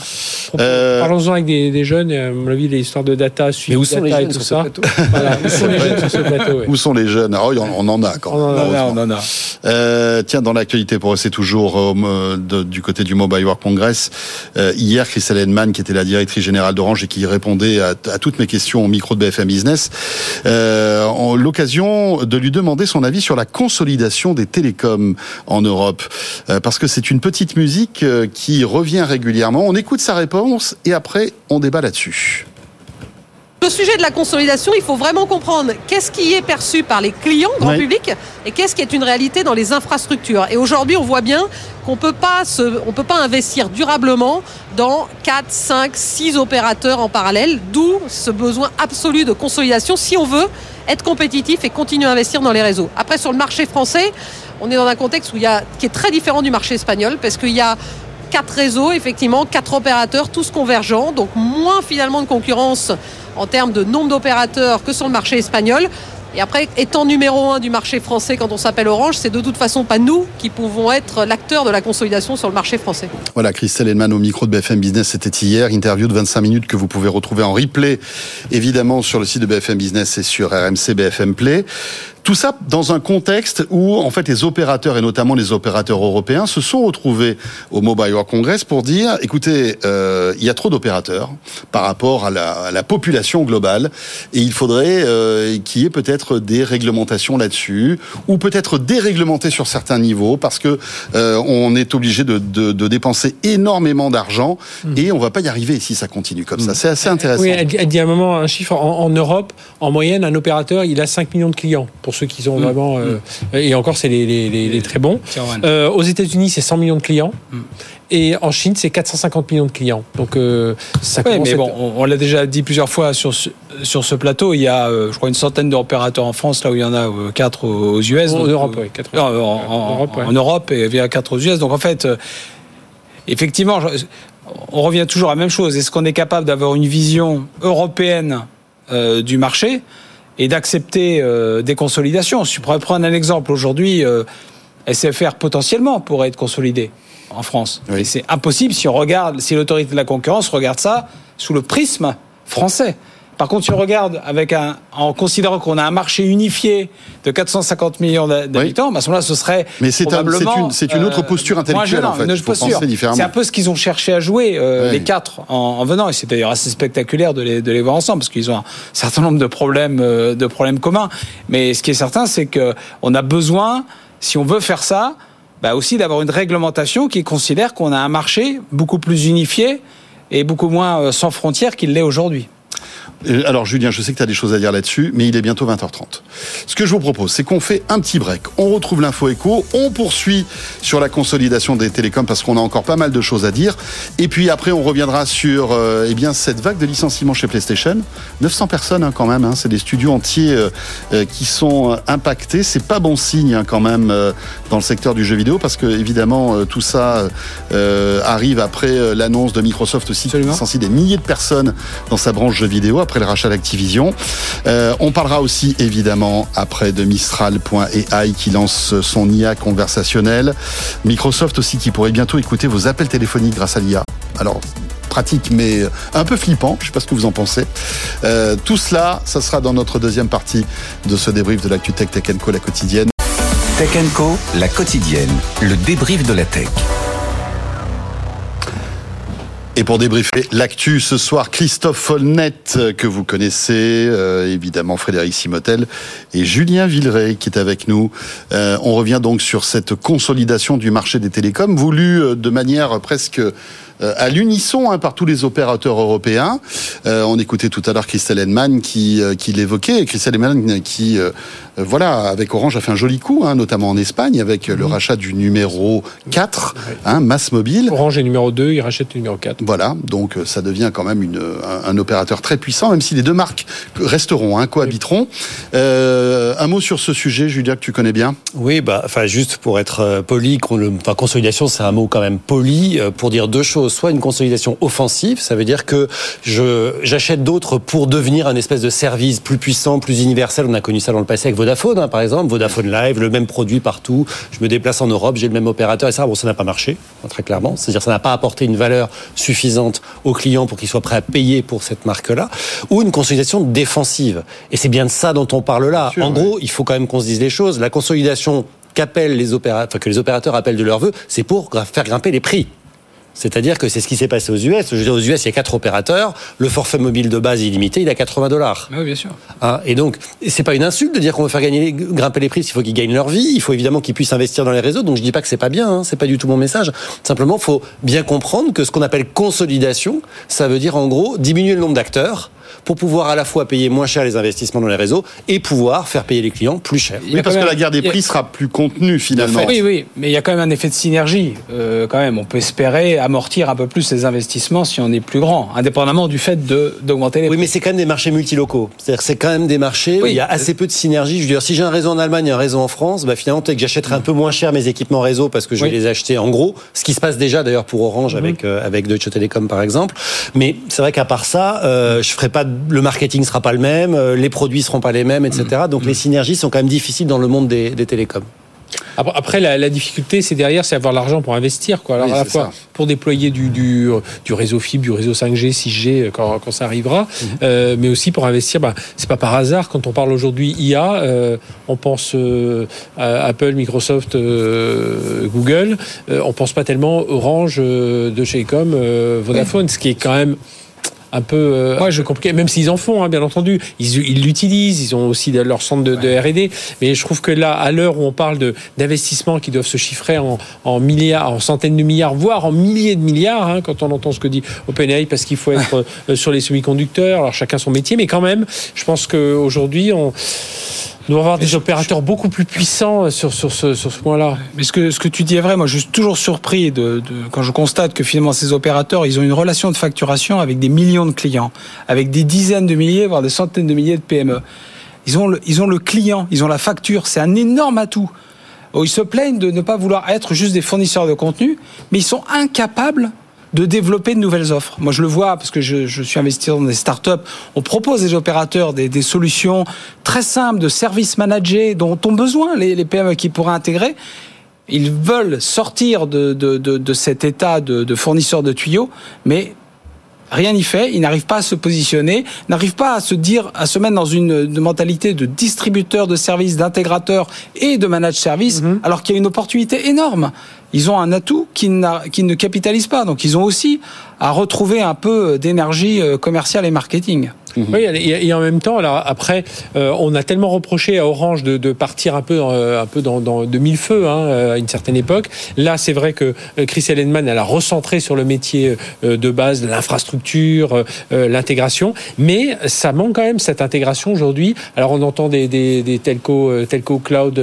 Euh, Parlons-en avec des, des jeunes. À mon avis, les histoires de data, suivi où sont les data et jeunes tout sur ce ça. plateau [LAUGHS] Voilà, où sont les jeunes sur ce plateau ouais. Où sont les jeunes? Oh, on on en a quand On en a, on en a. Euh, tiens, dans l'actualité, pour rester toujours euh, de- du côté du Mobile World Congress, euh, hier, Christelle Henman, qui était la directrice générale d'Orange et qui répondait à, à toutes mes questions au micro de BFM Business, euh, l'occasion de lui demander son avis sur la consolidation des télécoms en Europe, Euh, parce que c'est une petite musique euh, qui revient régulièrement. On écoute sa réponse et après, on débat là-dessus. Le sujet de la consolidation, il faut vraiment comprendre qu'est-ce qui est perçu par les clients, grand public, et qu'est-ce qui est une réalité dans les infrastructures. Et aujourd'hui, on voit bien qu'on peut pas se, on peut pas investir durablement dans 4, 5, 6 opérateurs en parallèle, d'où ce besoin absolu de consolidation si on veut être compétitif et continuer à investir dans les réseaux. Après, sur le marché français, on est dans un contexte où il y a, qui est très différent du marché espagnol, parce qu'il y a quatre réseaux, effectivement, quatre opérateurs, tous convergents, donc moins finalement de concurrence en termes de nombre d'opérateurs que sur le marché espagnol. Et après, étant numéro un du marché français quand on s'appelle Orange, c'est de toute façon pas nous qui pouvons être l'acteur de la consolidation sur le marché français. Voilà, Christelle Henman au micro de BFM Business, c'était hier. Interview de 25 minutes que vous pouvez retrouver en replay, évidemment, sur le site de BFM Business et sur RMC BFM Play. Tout ça dans un contexte où, en fait, les opérateurs, et notamment les opérateurs européens, se sont retrouvés au Mobile World Congress pour dire, écoutez, euh, il y a trop d'opérateurs par rapport à la, à la population globale, et il faudrait euh, qu'il y ait peut-être des réglementations là-dessus, ou peut-être déréglementer sur certains niveaux, parce que euh, on est obligé de, de, de dépenser énormément d'argent, et on va pas y arriver si ça continue comme ça. C'est assez intéressant. Oui, elle, dit- elle dit à un moment un chiffre. En, en Europe, en moyenne, un opérateur, il a 5 millions de clients, pour ceux qui sont vraiment. euh, Et encore, c'est les, les- les- les très bons. Euh, aux États-Unis, c'est 100 millions de clients. Et en Chine, c'est 450 millions de clients. Donc, euh, ça commence mais bon, être- on, on l'a déjà dit plusieurs fois sur ce, sur ce plateau. Il y a, euh, je crois, une centaine d'opérateurs en France, là où il y en a euh, quatre aux, aux US. En donc, Europe, oui, non, en, en- Europe, ouais. en Europe et il y a quatre aux US. Donc en fait, effectivement, on revient toujours à la même chose. Est-ce qu'on est capable d'avoir une vision européenne du marché? Et d'accepter euh, des consolidations je pourrais prendre un exemple, aujourd'hui, euh, SFR potentiellement pourrait être consolidé en France. Oui. Et c'est impossible si on regarde, si l'autorité de la concurrence regarde ça sous le prisme français. Par contre, si on regarde avec un, en considérant qu'on a un marché unifié de 450 millions d'ha- d'habitants, bah, à ce moment-là, ce serait Mais c'est un- une- c'est une autre posture moins intellectuelle, en fait. une autre posture. C'est un peu ce qu'ils ont cherché à jouer, euh, les quatre, en, en venant. Et c'est d'ailleurs assez spectaculaire de les, de les voir ensemble, parce qu'ils ont un certain nombre de problèmes, euh, de problèmes communs. Mais ce qui est certain, c'est que on a besoin, si on veut faire ça, bah aussi d'avoir une réglementation qui considère qu'on a un marché beaucoup plus unifié et beaucoup moins euh, sans frontières qu'il l'est aujourd'hui. Euh, Alors Julien, je sais que tu as des choses à dire là-dessus, mais il est bientôt 20h30. Ce que je vous propose, c'est qu'on fait un petit break. On retrouve l'info écho, on poursuit sur la consolidation des télécoms parce qu'on a encore pas mal de choses à dire. Et puis après, on reviendra sur euh, eh bien cette vague de licenciements chez PlayStation. 900 personnes hein, quand même, hein, c'est des studios entiers euh, euh, qui sont impactés. C'est pas bon signe hein, quand même dans le secteur du jeu vidéo parce que évidemment tout ça arrive après l'annonce de Microsoft aussi qui licencie des milliers de personnes dans sa branche jeux vidéo après le rachat d'Activision. Euh, on parlera aussi évidemment après de Mistral.ai qui lance son IA conversationnel. Microsoft aussi qui pourrait bientôt écouter vos appels téléphoniques grâce à l'IA. Alors pratique mais un peu flippant, je sais pas ce que vous en pensez. Euh, tout cela, ça sera dans notre deuxième partie de ce débrief de l'actu Tech Tech Co la quotidienne. Tech Co, la quotidienne, le débrief de la tech. Et pour débriefer l'actu ce soir, Christophe Folnet, euh, que vous connaissez, euh, évidemment Frédéric Simotel et Julien Villeray qui est avec nous. Euh, on revient donc sur cette consolidation du marché des télécoms, voulue euh, de manière presque à l'unisson hein, par tous les opérateurs européens. Euh, on écoutait tout à l'heure Christelle Henman qui, euh, qui l'évoquait, et Christelle Henman qui, euh, euh, voilà, avec Orange a fait un joli coup, hein, notamment en Espagne, avec euh, le rachat du numéro 4, hein, Mass Mobile. Orange est numéro 2, il rachète le numéro 4. Voilà, donc euh, ça devient quand même une, un, un opérateur très puissant, même si les deux marques resteront, hein, cohabiteront. Euh, un mot sur ce sujet, Julia, que tu connais bien? Oui, bah, enfin, juste pour être euh, poli, con- le- enfin, consolidation, c'est un mot quand même poli euh, pour dire deux choses. Soit une consolidation offensive, ça veut dire que je j'achète d'autres pour devenir un espèce de service plus puissant, plus universel. On a connu ça dans le passé avec Vodafone, hein, par exemple. Vodafone Live, le même produit partout. Je me déplace en Europe, j'ai le même opérateur, et ça, bon, ça n'a pas marché, hein, très clairement. C'est-à-dire ça n'a pas apporté une valeur suffisante aux clients pour qu'ils soient prêts à payer pour cette marque-là. Ou une consolidation défensive. Et c'est bien de ça dont on parle là. sûr, en gros, il faut quand même qu'on se dise les choses. La consolidation qu'appellent les opérateurs, enfin, que les opérateurs appellent de leur vœu, c'est pour faire grimper les prix. C'est-à-dire que c'est ce qui s'est passé aux US. Je veux dire, aux US, il y a quatre opérateurs. Le forfait mobile de base illimité, il est à 80 dollars. Oui, bien sûr. Hein, et donc, c'est pas une insulte de dire qu'on veut faire gagner, grimper les prix. Il faut qu'ils gagnent leur vie. Il faut évidemment qu'ils puissent investir dans les réseaux. Donc, je dis pas que c'est pas bien. Hein, c'est pas du tout mon message. Simplement, faut bien comprendre que ce qu'on appelle consolidation, ça veut dire en gros diminuer le nombre d'acteurs pour pouvoir à la fois payer moins cher les investissements dans les réseaux et pouvoir faire payer les clients plus cher. Oui, parce que même- la guerre des a- prix sera plus contenue finalement. Oui, oui, mais il y a quand même un effet de synergie. Euh, quand même, on peut espérer amortir un peu plus les investissements si on est plus grand, indépendamment du fait de d'augmenter les. Oui, mais c'est quand même des marchés multilocaux. C'est-à-dire que c'est quand même des marchés où il y a assez peu de synergie. Je veux dire, si j'ai un réseau en Allemagne et un réseau en France, bah finalement, peut-être que j'achèterai un peu moins cher mes équipements réseau parce que je vais les acheter en gros. Ce qui se passe déjà d'ailleurs pour Orange avec, euh, avec Deutsche Telekom par exemple. Mais c'est vrai qu'à part ça, euh, je ferai pas, de- le marketing sera pas le même, euh, les produits seront pas les mêmes, etc. Donc les synergies sont quand même difficiles dans le monde des, des télécoms. Après, la, la difficulté, c'est derrière, c'est avoir l'argent pour investir. Quoi. Alors, Oui, à la c'est fois ça. pour déployer du, du, du réseau fibre, du réseau 5G, 6G, euh, quand, quand ça arrivera, euh, mais aussi pour investir. Bah, c'est pas par hasard, quand on parle aujourd'hui IA, euh, on pense euh, à Apple, Microsoft, Google, on pense pas tellement Orange, de chez Ecom, Vodafone, ce qui est quand même un peu, euh, Ouais, peu compliqué, même s'ils en font, hein, bien entendu. Ils l'utilisent, ils ont aussi leur centre de, de R&D. Mais je trouve que là, à l'heure où on parle d'investissements qui doivent se chiffrer en, en milliards, en centaines de milliards, voire en milliers de milliards, hein, quand on entend ce que dit OpenAI, parce qu'il faut être euh, sur les semi-conducteurs, alors chacun son métier, mais quand même, je pense qu'aujourd'hui, on doit avoir des opérateurs beaucoup plus puissants sur, sur ce, sur ce point-là. Mais ce que, ce que tu dis est vrai. Moi, je suis toujours surpris de, de- quand je constate que finalement ces opérateurs, ils ont une relation de facturation avec des millions de clients, avec des dizaines de milliers, voire des centaines de milliers de PME. Ils ont le, ils ont le client, ils ont la facture. C'est un énorme atout. Oh, Ils se plaignent de ne pas vouloir être juste des fournisseurs de contenu, mais ils sont incapables de développer de nouvelles offres. Moi, je le vois parce que je, suis investi dans des startups. On propose des opérateurs des, solutions très simples de services managés dont ont besoin les, PME qui pourraient intégrer. Ils veulent sortir de, de, de, cet état de, de fournisseurs de tuyaux, mais rien n'y fait. Ils n'arrivent pas à se positionner, n'arrivent pas à se dire, à se mettre dans une, une mentalité de distributeur de services, d'intégrateur et de manage service, alors qu'il y a une opportunité énorme. Ils ont un atout qui, n'a- qui ne capitalise pas. Donc, ils ont aussi à retrouver un peu d'énergie euh, commerciale et marketing. Oui, et, et en même temps, alors après, euh, on a tellement reproché à Orange de, de partir un peu, euh, un peu dans, dans de mille feux hein, euh, à une certaine époque. Là, c'est vrai que euh, Chris Ellenman, elle a recentré sur le métier euh, de base, l'infrastructure, euh, l'intégration, mais ça manque quand même cette intégration aujourd'hui. Alors, on entend des, des, des telco, telco cloud,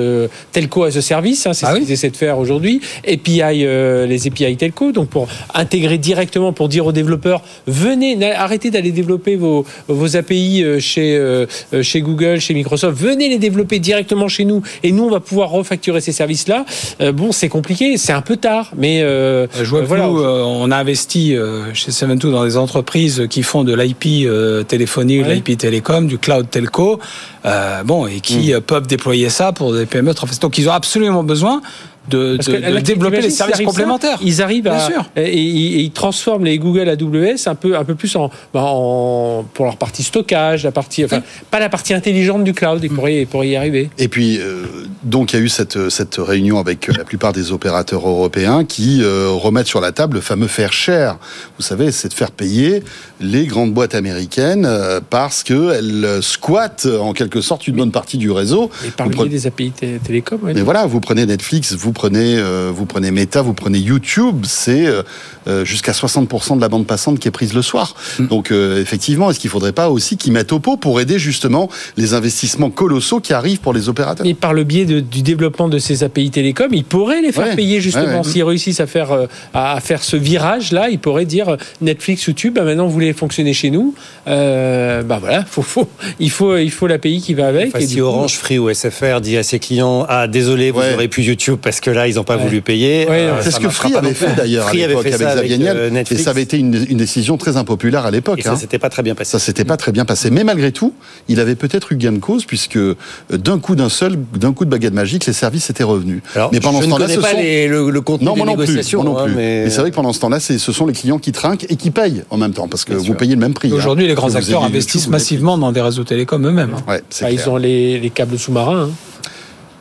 telco as a service, hein, c'est Ah ce oui qu'ils essaient de faire aujourd'hui. API, euh, les API telco, donc pour intégrer directement, pour dire aux développeurs, venez, arrêtez d'aller développer vos, vos API euh, chez, euh, euh, chez Google, chez Microsoft, venez les développer directement chez nous et nous on va pouvoir refacturer ces services-là. Bon, c'est compliqué, c'est un peu tard, mais euh, Je vois voilà. nous, on a investi chez Seven2 dans des entreprises qui font de l'IP téléphonie, de Ouais. l'IP télécom, du cloud telco, euh, bon, et qui euh, peuvent déployer ça pour des PME. Donc, ils ont absolument besoin de, Parce de- que de là, développer les services ça, complémentaires. Ils arrivent Bien à, sûr. et, et- et ils transforment les Google AWS un peu, un peu plus en, bah, en- pour leur partie stockage, la partie, enfin, pas la partie intelligente du cloud. Ils pourraient, ils pourraient y arriver. Et puis, euh, donc, il y a eu cette, cette réunion avec euh, la plupart des opérateurs européens qui euh, remettent sur la table le fameux faire cher. Vous savez, c'est de faire payer les grandes boîtes américaines euh, parce qu'elles squattent en quelque sorte une bonne partie du réseau. Et par le biais des API té- télécom. ouais. Mais voilà, vous prenez Netflix, vous prenez, euh, vous prenez Meta, vous prenez YouTube, c'est euh, euh, jusqu'à 60% de la bande passante qui est prise le soir. Donc euh, effectivement, est-ce qu'il faudrait pas aussi qu'ils mettent au pot pour aider justement les investissements colossaux qui arrivent pour les opérateurs? Et par le biais de- du développement de ces API télécom, ils pourraient les faire Ouais, payer justement. ouais, ouais. S'ils réussissent à faire, euh, à faire ce virage-là, ils pourraient dire Netflix, YouTube, bah maintenant vous voulez fonctionner chez nous. Euh, bah voilà, faut, faut, il faut, il faut l'API qui va avec. Enfin, et si coup, Orange, Free ou SFR dit à ses clients Ah, désolé, vous Ouais. aurez plus YouTube parce que là, ils n'ont pas voulu payer. Ouais, Euh, C'est ce que Free avait non fait d'ailleurs à Free avait l'époque fait avec ça Xavier Niel, euh, et Netflix. ça avait été une, une décision très impopulaire à l'époque. Ça hein. s'était pas très bien passé. Ça s'était pas très bien passé, mais malgré tout, il avait peut-être eu gain de cause puisque euh, d'un coup d'un seul, d'un coup de baguette magique, les services étaient revenus. Alors, mais pendant je ce temps-là, ce pas sont les- le, le contenu non, des non négociations. moi non hein, plus. mais... Mais c'est vrai que pendant ce temps-là, ce sont les clients qui trinquent et qui payent en même temps parce que Bien vous sûr. payez le même prix. hein. Aujourd'hui, les grands Que acteurs investissent massivement dans des réseaux télécoms eux-mêmes. hein. Bah, ils ont les câbles sous-marins.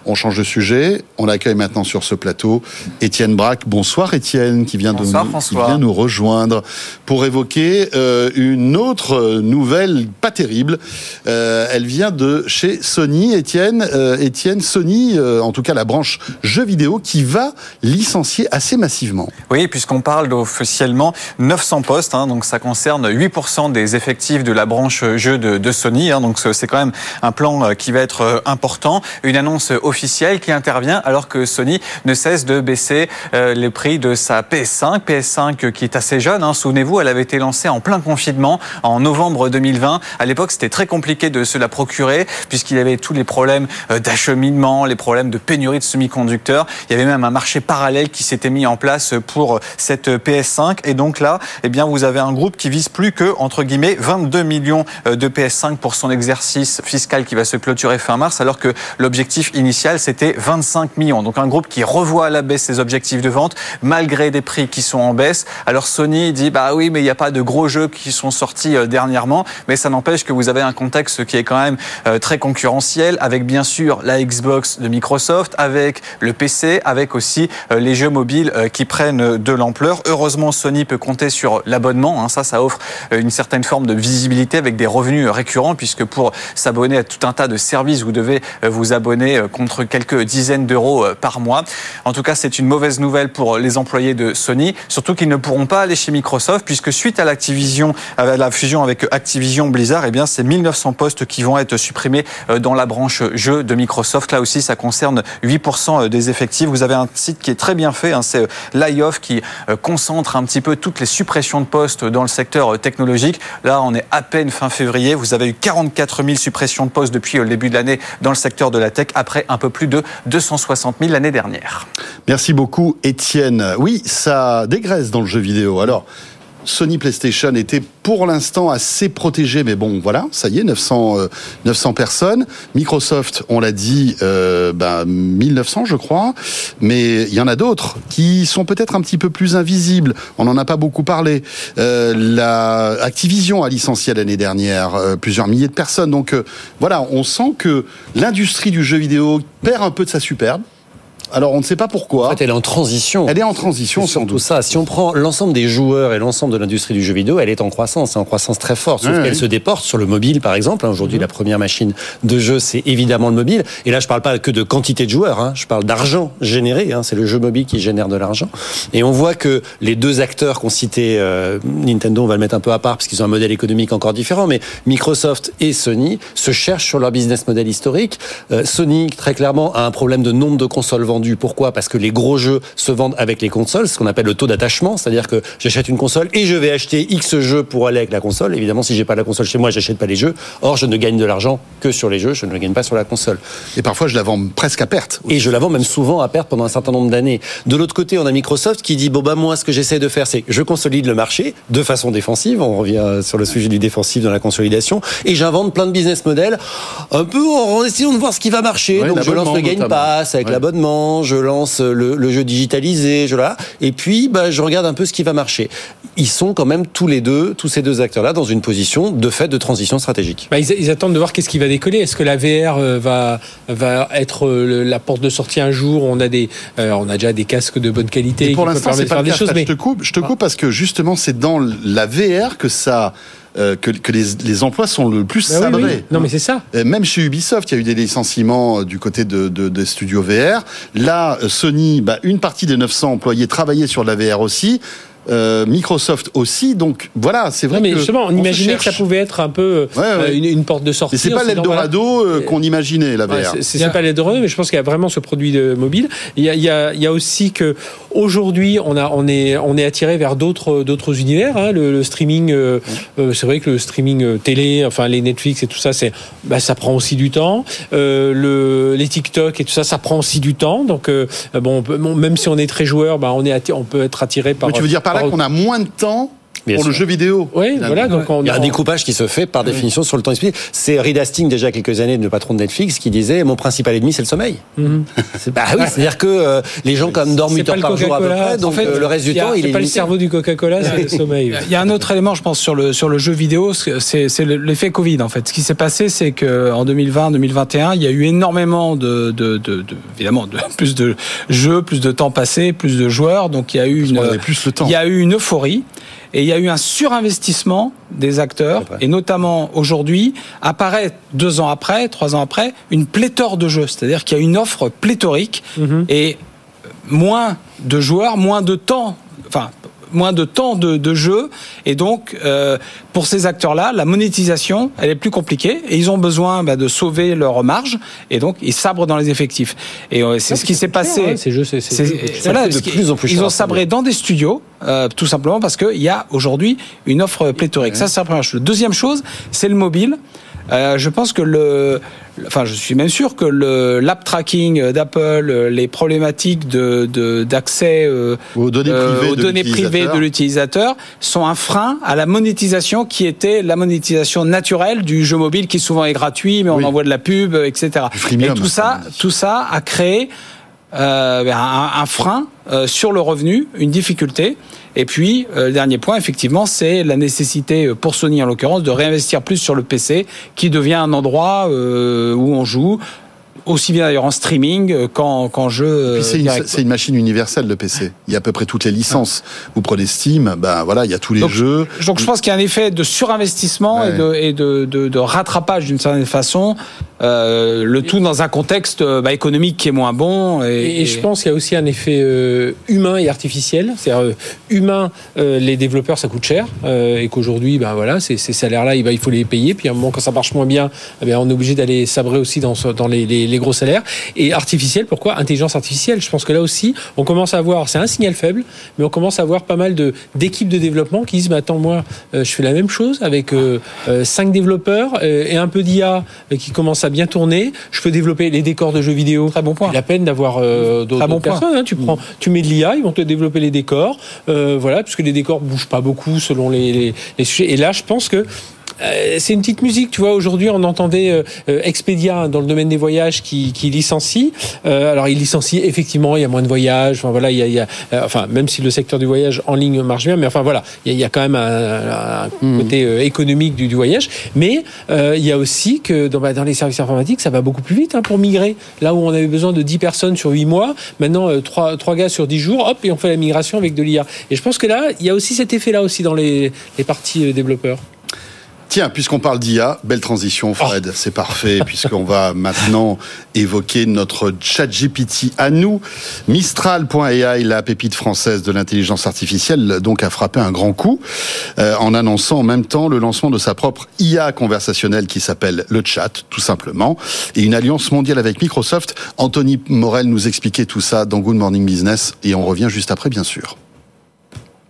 On change de sujet. On accueille maintenant sur ce plateau Étienne Braque. Bonsoir Étienne, qui vient, Bonsoir, de nous, François. qui vient nous rejoindre pour évoquer euh, une autre nouvelle pas terrible. Euh, elle vient de chez Sony. Étienne, euh, Étienne Sony, en tout cas la branche jeux vidéo, qui va licencier assez massivement. Oui, puisqu'on parle officiellement 900 postes, hein, donc ça concerne 8% des effectifs de la branche jeux de, de Sony, hein, donc c'est quand même un plan qui va être important. Une annonce officielle qui intervient alors que Sony ne cesse de baisser euh, les prix de sa PS5, PS5 qui est assez jeune. Hein, Souvenez-vous, elle avait été lancée en plein confinement en novembre 2020. À l'époque, c'était très compliqué de se la procurer puisqu'il y avait tous les problèmes euh, d'acheminement, les problèmes de pénurie de semi-conducteurs. Il y avait même un marché parallèle qui s'était mis en place pour cette PS5. Et donc là, eh bien, vous avez un groupe qui vise plus que, entre guillemets, 22 millions euh, de PS5 pour son exercice fiscal qui va se clôturer fin mars, alors que l'objectif initial, c'était 25 millions. Donc un groupe qui revoit à la baisse ses objectifs de vente, malgré des prix qui sont en baisse. Alors Sony dit, bah oui, mais il n'y a pas de gros jeux qui sont sortis euh, dernièrement, mais ça n'empêche que vous avez un contexte qui est quand même euh, très concurrentiel, avec bien sûr la Xbox de Microsoft, avec le PC, avec aussi euh, les jeux mobiles qui prennent de l'ampleur. Heureusement, Sony peut compter sur l'abonnement. hein. Ça, ça offre une certaine forme de visibilité avec des revenus récurrents, puisque pour s'abonner à tout un tas de services, vous devez vous abonner euh, quelques dizaines d'euros euh, par mois. En tout cas, c'est une mauvaise nouvelle pour les employés de Sony, surtout qu'ils ne pourront pas aller chez Microsoft, puisque suite à l'Activision, à la fusion avec Activision Blizzard, eh bien, c'est 1900 postes qui vont être supprimés euh, dans la branche jeux de Microsoft. Là aussi, ça concerne 8% des effectifs. Vous avez un site qui est très bien fait, hein, c'est l'IOF qui euh, concentre un petit peu toutes les suppressions de postes dans le secteur euh, technologique. Là, on est à peine fin février. Vous avez eu 44 000 suppressions de postes depuis euh, le début de l'année dans le secteur de la tech, après un peu plus de 260 000 l'année dernière. Merci beaucoup, Étienne. Oui, ça dégraisse dans le jeu vidéo. Alors, Sony PlayStation était pour l'instant assez protégé, mais bon, voilà, ça y est, 900, euh, 900 personnes. Microsoft, on l'a dit, euh, ben, 1900, je crois, mais il y en a d'autres qui sont peut-être un petit peu plus invisibles. On n'en a pas beaucoup parlé. Euh, la Activision a licencié l'année dernière euh, plusieurs milliers de personnes. Donc euh, voilà, on sent que l'industrie du jeu vidéo perd un peu de sa superbe. Alors on ne sait pas pourquoi. En fait, elle est en transition. Elle est en transition, sans doute. ça. Si on prend l'ensemble des joueurs et l'ensemble de l'industrie du jeu vidéo, elle est en croissance, en croissance très forte. Sauf qu'elle se déporte sur le mobile, par exemple. Aujourd'hui, Mhm. la première machine de jeu, c'est évidemment le mobile. Et là, je parle pas que de quantité de joueurs, hein. je parle d'argent généré. Hein. C'est le jeu mobile qui génère de l'argent. Et on voit que les deux acteurs qu'on citait, euh, Nintendo, on va le mettre un peu à part parce qu'ils ont un modèle économique encore différent, mais Microsoft et Sony se cherchent sur leur business model historique. Euh, Sony, très clairement, a un problème de nombre de consoles Pourquoi? Parce que les gros jeux se vendent avec les consoles, ce qu'on appelle le taux d'attachement, c'est-à-dire que j'achète une console et je vais acheter X jeux pour aller avec la console. Évidemment, si j'ai pas la console chez moi, j'achète pas les jeux. Or, je ne gagne de l'argent que sur les jeux, je ne le gagne pas sur la console. Et parfois, je la vends presque à perte. Et je la vends même souvent à perte pendant un certain nombre d'années. De l'autre côté, on a Microsoft qui dit bon bah moi, ce que j'essaie de faire, c'est que je consolide le marché de façon défensive. On revient sur le sujet du défensif dans la consolidation, et j'invente plein de business models, un peu en essayant de voir ce qui va marcher. Ouais, Donc je lance le Game notamment. Pass avec Ouais. l'abonnement, je lance le, le jeu digitalisé, je là, et puis bah, je regarde un peu ce qui va marcher. Ils sont quand même tous les deux, tous ces deux acteurs-là, dans une position de fait de transition stratégique. Bah, ils, ils attendent de voir qu'est-ce qui va décoller. Est-ce que la VR euh, va, va être euh, le- la porte de sortie un jour? On a des, euh, on a déjà des casques de bonne qualité Et pour l'instant, c'est de pas faire des choses. Mais Je te coupe, je te coupe parce que justement, c'est dans la VR que ça. Euh, que, que les, les emplois sont le plus Bah sabrés. oui. Non, mais c'est ça. Même chez Ubisoft, il y a eu des licenciements euh, du côté de, de- des studios VR. Là, euh, Sony, bah, une partie des 900 employés travaillaient sur la VR aussi. Euh, Microsoft aussi. Donc voilà, c'est vrai Non, mais que justement, on, imaginait que ça pouvait être un peu Ouais, ouais. euh, une, une porte de sortie. Et c'est pas disant, voilà, l'Eldorado euh, qu'on imaginait la VR. Ouais, c'est- pas l'Eldorado, mais je pense qu'il y a vraiment ce produit de mobile. Il y a, il y a, il y a aussi que aujourd'hui, on a, on est, on est attiré vers d'autres, d'autres univers. hein. Le, le streaming, euh, c'est vrai que le streaming télé, enfin les Netflix et tout ça, c'est, bah, ça prend aussi du temps. Euh, le, les TikTok et tout ça, ça prend aussi du temps. Donc euh, bon, on peut- bon, même si on est très joueur, bah, on est, atti- on peut être attiré par. Mais tu veux dire par là qu'on a moins de temps Bien pour le jeu vidéo Oui, finalement. voilà. Donc on Il y a un découpage qui se fait par définition sur le temps disponible. C'est Reed Hastings, déjà quelques années, le patron de Netflix, qui disait Mon principal ennemi, c'est le sommeil. C'est- [LAUGHS] Bah oui, c'est-à-dire que euh, les gens, quand même, dorment C'est 8 pas heures le par jour à peu Coca-Cola. près, donc En fait, euh, le reste du il y a- temps, il est pas le cerveau du Coca-Cola, c'est le sommeil. Il y a un autre élément, je pense, sur le, sur le jeu vidéo, c'est l'effet Covid, en fait. Ce qui s'est passé, c'est qu'en 2020, 2021, il y a eu énormément de, de, de, de- évidemment, de, [LAUGHS] plus de jeux, plus de temps passé, plus de joueurs. Donc, il y a eu une, plus le temps. il y a eu une euphorie. Et il y a eu un surinvestissement des acteurs, et notamment aujourd'hui, apparaît deux ans après, trois ans après, une pléthore de jeux. C'est-à-dire qu'il y a une offre pléthorique et moins de joueurs, moins de temps, enfin moins de temps de, de jeu, et donc euh, pour ces acteurs-là, la monétisation, elle est plus compliquée, et ils ont besoin bah, de sauver leur marge, et donc ils sabrent dans les effectifs. Et euh, c'est ce qui s'est passé. ouais, ces jeux, c'est- voilà, de plus en plus ils cher ont sabré dans des studios, euh, tout simplement parce qu'il y a aujourd'hui une offre pléthorique. Ça, c'est la première chose. Deuxième chose, c'est le mobile. Euh, je pense que le, enfin, je suis même sûr que le l'app tracking d'Apple, euh, les problématiques de d'accès euh, Aux données privées aux de données privées l'utilisateur. de l'utilisateur sont un frein à la monétisation qui était la monétisation naturelle du jeu mobile qui souvent est gratuit, mais on Oui. envoie de la pub, etc. Freemium, Et tout ça, dit. tout ça a créé euh, ben, un, un frein euh, sur le revenu, une difficulté. Et puis, euh, le dernier point, effectivement, c'est la nécessité, euh, pour Sony en l'occurrence, de réinvestir plus sur le PC, qui devient un endroit euh, où on joue, aussi bien d'ailleurs en streaming qu'en qu'en jeu. c'est une, c'est une machine universelle le PC. Il y a à peu près toutes les licences. Vous prenez Steam, ben voilà, il y a tous les Donc, jeux. Donc je pense qu'il y a un effet de surinvestissement Ouais. et, de, et de, de- de rattrapage d'une certaine façon, euh, le tout dans un contexte euh, bah, économique qui est moins bon. Et, Et, et je pense qu'il y a aussi un effet euh, humain et artificiel. C'est-à-dire, humain, euh, les développeurs, ça coûte cher. et qu'aujourd'hui, ben voilà, ces, ces salaires-là, il, faut les payer. Puis à un moment, quand ça marche moins bien, eh on est obligé d'aller sabrer aussi dans, les, les- les gros salaires. Et artificiel, pourquoi? Intelligence artificielle. Je pense que là aussi, on commence à voir, c'est un signal faible, mais on commence à voir pas mal de- d'équipes de, développement qui disent, mais attends, moi, je fais la même chose avec euh, euh, cinq développeurs et un peu d'IA qui commence à bien tourner. Je peux développer les décors de jeux vidéo. Très bon point. La peine d'avoir euh, d'autres bon personnes. hein. Tu prends, tu mets de l'IA, ils vont te développer les décors. Euh, voilà, puisque les décors bougent pas beaucoup selon les, les, les sujets. Et là, je pense que c'est une petite musique, tu vois. Aujourd'hui, on entendait euh, euh, Expedia dans le domaine des voyages qui, qui licencie. Euh, alors, il licencie effectivement. Il y a moins de voyages. Enfin voilà, il y a, il y a euh, enfin même si le secteur du voyage en ligne marche bien, mais enfin voilà, il y a, il y a quand même un, un côté euh, économique du, du voyage. Mais euh, il y a aussi que dans, bah, dans les services informatiques, ça va beaucoup plus vite hein, pour migrer. Là où on avait besoin de 10 personnes sur 8 mois, maintenant euh, 3, trois gars sur 10 jours, hop, et on fait la migration avec de l'IA. Et je pense que là, il y a aussi cet effet-là aussi dans les, les parties euh, développeurs. Tiens, puisqu'on parle d'IA, belle transition, Fred, Oh. c'est parfait, [LAUGHS] puisqu'on va maintenant évoquer notre chat GPT à nous. Mistral.ai, la pépite française de l'intelligence artificielle, donc a frappé un grand coup euh, en annonçant en même temps le lancement de sa propre IA conversationnelle qui s'appelle le chat, tout simplement, et une alliance mondiale avec Microsoft. Anthony Morel nous expliquait tout ça dans Good Morning Business, et on revient juste après, bien sûr.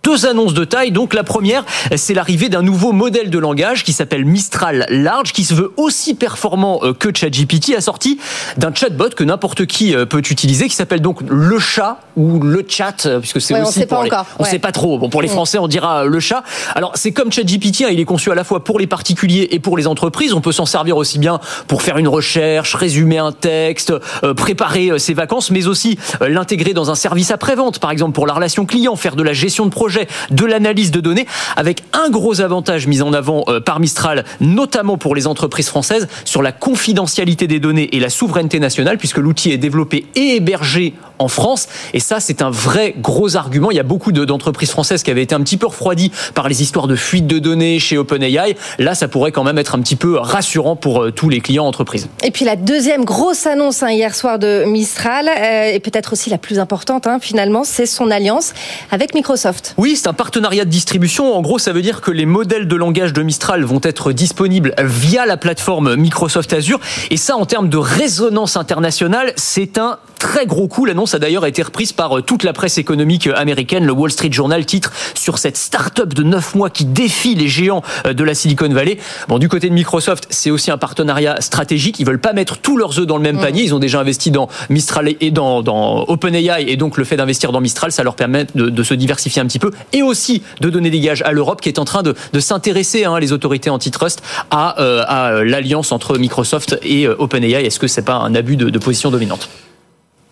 Deux annonces de taille. Donc la première, c'est l'arrivée d'un nouveau modèle de langage qui s'appelle Mistral Large, qui se veut aussi performant euh, que ChatGPT, assorti d'un chatbot que n'importe qui euh, peut utiliser, qui s'appelle donc le chat ou le chat, euh, puisque c'est Ouais, on aussi sait pour pas les- encore. on Ouais. sait pas trop. Bon, pour les Mm. Français, on dira le chat. Alors c'est comme ChatGPT, hein, il est conçu à la fois pour les particuliers et pour les entreprises. On peut s'en servir aussi bien pour faire une recherche, résumer un texte, préparer ses vacances, mais aussi l'intégrer dans un service après-vente, par exemple pour la relation client, faire de la gestion de projet, de l'analyse de données, avec un gros avantage mis en avant euh, par Mistral, notamment pour les entreprises françaises, sur la confidentialité des données et la souveraineté nationale, puisque l'outil est développé et hébergé en France. Et ça, c'est un vrai gros argument. Il y a beaucoup de- d'entreprises françaises qui avaient été un petit peu refroidies par les histoires de fuite de données chez OpenAI. Là, ça pourrait quand même être un petit peu rassurant pour euh, tous les clients entreprises. Et puis la deuxième grosse annonce hein, hier soir de Mistral, euh, et peut-être aussi la plus importante hein, finalement, c'est son alliance avec Microsoft. Oui, c'est un partenariat de distribution. En gros, ça veut dire que les modèles de langage de Mistral vont être disponibles via la plateforme Microsoft Azure. Et ça, en termes de résonance internationale, c'est un très gros coup. L'annonce a d'ailleurs été reprise par euh, toute la presse économique américaine. Le Wall Street Journal titre sur cette start-up de 9 mois qui défie les géants euh, de la Silicon Valley. Bon, du côté de Microsoft, c'est aussi un partenariat stratégique. Ils veulent pas mettre tous leurs œufs dans le même panier. Ils ont déjà investi dans Mistral et dans, dans OpenAI. Et donc, le fait d'investir dans Mistral, ça leur permet de, de se diversifier un petit peu et aussi de donner des gages à l'Europe qui est en train de, de s'intéresser, hein, les autorités antitrust, à, euh, à l'alliance entre Microsoft et euh, OpenAI. Est-ce que c'est pas un abus de position dominante?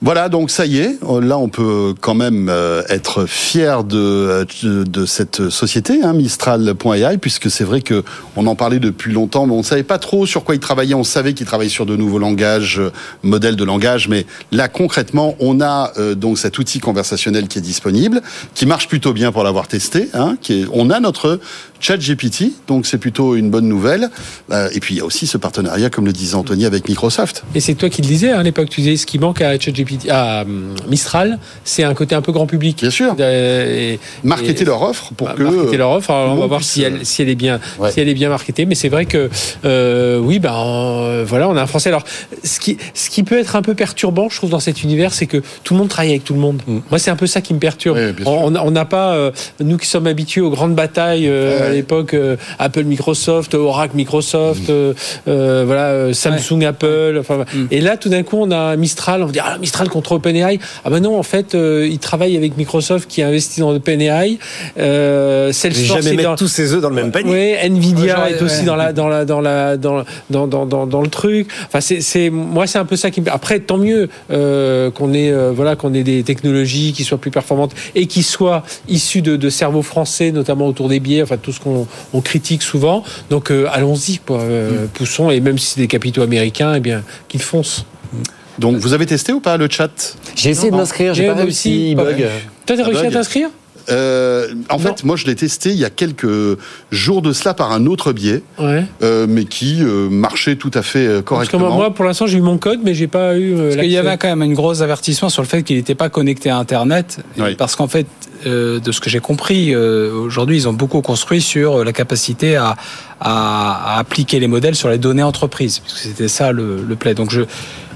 Voilà, donc ça y est, là on peut quand même euh, être fier de, de, cette société, hein, Mistral.ai, puisque c'est vrai que on en parlait depuis longtemps, mais on ne savait pas trop sur quoi ils travaillaient. On savait qu'ils travaillaient sur de nouveaux langages, euh, modèles de langage, mais là concrètement, on a euh, donc cet outil conversationnel qui est disponible, qui marche plutôt bien pour l'avoir testé. Hein, qui on a notre chat GPT, donc c'est plutôt une bonne nouvelle. Euh, et puis il y a aussi ce partenariat, comme le disait Anthony, avec Microsoft. Et c'est toi qui le disais hein, à l'époque, tu disais ce qui manque à ChatGPT, à hum, Mistral, c'est un côté un peu grand public. Bien sûr. Et, Marketer et- leur offre pour Bah, que marketer leur offre. Alors, on va voir si elle, si elle est bien, Ouais. si elle est bien marketée. Mais c'est vrai que euh, oui, ben euh, voilà, on a un Français. Alors, ce qui, ce qui peut être un peu perturbant, je trouve, dans cet univers, c'est que tout le monde travaille avec tout le monde. Moi, c'est un peu ça qui me perturbe. Mm. Oui, on n'a pas, euh, nous qui sommes habitués aux grandes batailles euh, Ouais. À l'époque, euh, Apple, Microsoft, Oracle, Microsoft, Mm. euh, euh, voilà, euh, Samsung, Apple. Enfin, et là, tout d'un coup, on a Mistral. On dit ah, Mistral contre OpenAI. Ah ben non, en fait, euh, ils travaillent avec Microsoft qui a investi dans OpenAI. Euh, Salesforce Jamais mettre dans- tous ses œufs dans le même panier. oui, Nvidia Ouais, est aussi ouais. dans la dans la dans la dans dans dans dans, dans le truc. Enfin, c'est c'est moi c'est un peu ça qui me. Après, tant mieux euh, qu'on ait euh, voilà qu'on ait des technologies qui soient plus performantes et qui soient issues de, de cerveaux français, notamment autour des biais. Enfin, tout ce qu'on on critique souvent. Donc, euh, allons-y, quoi. Euh, Poussons et même si c'est des capitaux américains, eh bien qu'ils foncent. Donc vous avez testé ou pas le chat? J'ai essayé de m'inscrire, j'ai pas réussi, bug. Toi, t'as réussi à t'inscrire? Euh, en Non. fait, moi, je l'ai testé il y a quelques jours de cela par un autre biais, Ouais. euh, mais qui euh, marchait tout à fait euh, Parce que correctement. moi, moi, pour l'instant, j'ai eu mon code, mais j'ai pas eu. euh, Parce qu'il y avait quand même un gros avertissement sur le fait qu'il n'était pas connecté à Internet. Oui. Parce qu'en fait, euh, de ce que j'ai compris, euh, aujourd'hui, ils ont beaucoup construit sur la capacité à, à, à appliquer les modèles sur les données entreprises. Parce que c'était ça le, le play. Donc, je,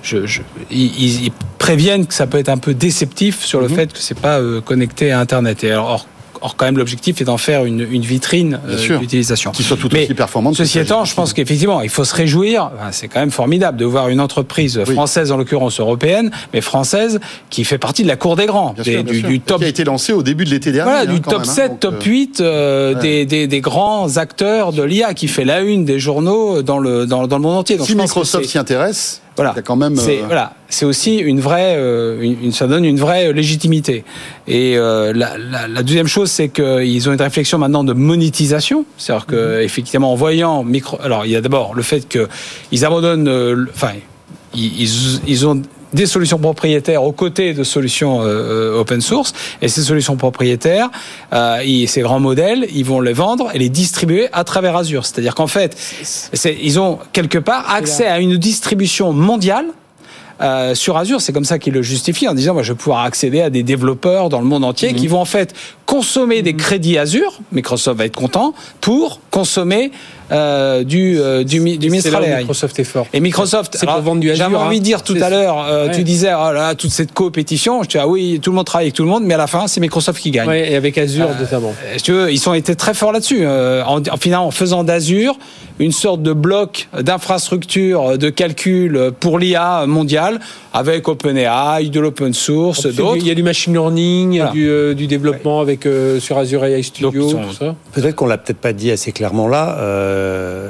je, je- ils, ils préviennent que ça peut être un peu déceptif sur le fait que c'est pas euh, connecté à Internet. Et alors, or, or, quand même, l'objectif est d'en faire une, une vitrine euh, d'utilisation. qui soit tout aussi performante. Ceci étant, je pense qu'effectivement, il faut se réjouir. C'est quand même formidable de voir une entreprise Oui. française, en l'occurrence européenne, mais française, qui fait partie de la cour des grands, Bien des- sûr, du, top. qui a été lancé au début de l'été dernier. Voilà, hein, du top même, hein, 7, donc, top euh, 8 euh, ouais. des, des, des grands acteurs de l'IA qui fait la une des journaux dans le, dans, dans le monde entier. Donc, Si Microsoft s'y intéresse, voilà. il y a quand même. C'est euh, voilà, c'est aussi une vraie, euh, une, ça donne une vraie légitimité. Et euh, la, la, la deuxième chose, c'est qu'ils ont une réflexion maintenant de monétisation, c'est-à-dire que effectivement, en voyant micro, alors il y a d'abord le fait que ils abandonnent, euh, enfin, ils, ils, ils ont des solutions propriétaires aux côtés de solutions euh, open source. Et ces solutions propriétaires euh, ils- ces grands modèles ils vont les vendre et les distribuer à travers Azure. C'est-à-dire qu'en fait ils ont quelque part accès à une distribution mondiale euh, sur Azure, c'est comme ça qu'ils le justifient en disant moi je vais pouvoir accéder à des développeurs dans le monde entier qui vont en fait consommer des crédits Azure, Microsoft va être content pour consommer euh, du euh, du, du Mistral AI. Microsoft est fort. Et Microsoft, C'est pour vendre du Azure, J'avais envie hein. de dire tout C'est- à l'heure, euh, Ouais. tu disais oh là, là, toute cette compétition. Je dis ah oui, tout le monde travaille avec tout le monde, mais à la fin c'est Microsoft qui gagne. Ouais, et avec Azure notamment. Euh, si tu veux, ils ont été très forts là-dessus. euh, en, en, finalement, en faisant d'Azure une sorte de bloc d'infrastructure de calcul pour l'IA mondiale, avec OpenAI, de l'open source, Il y a du- d'autres. Il y a du machine learning, Voilà. du, euh, du développement avec euh, sur Azure AI Studio, Donc, ils sont- tout ça. Peut-être qu'on l'a peut-être pas dit assez clairement là. Euh,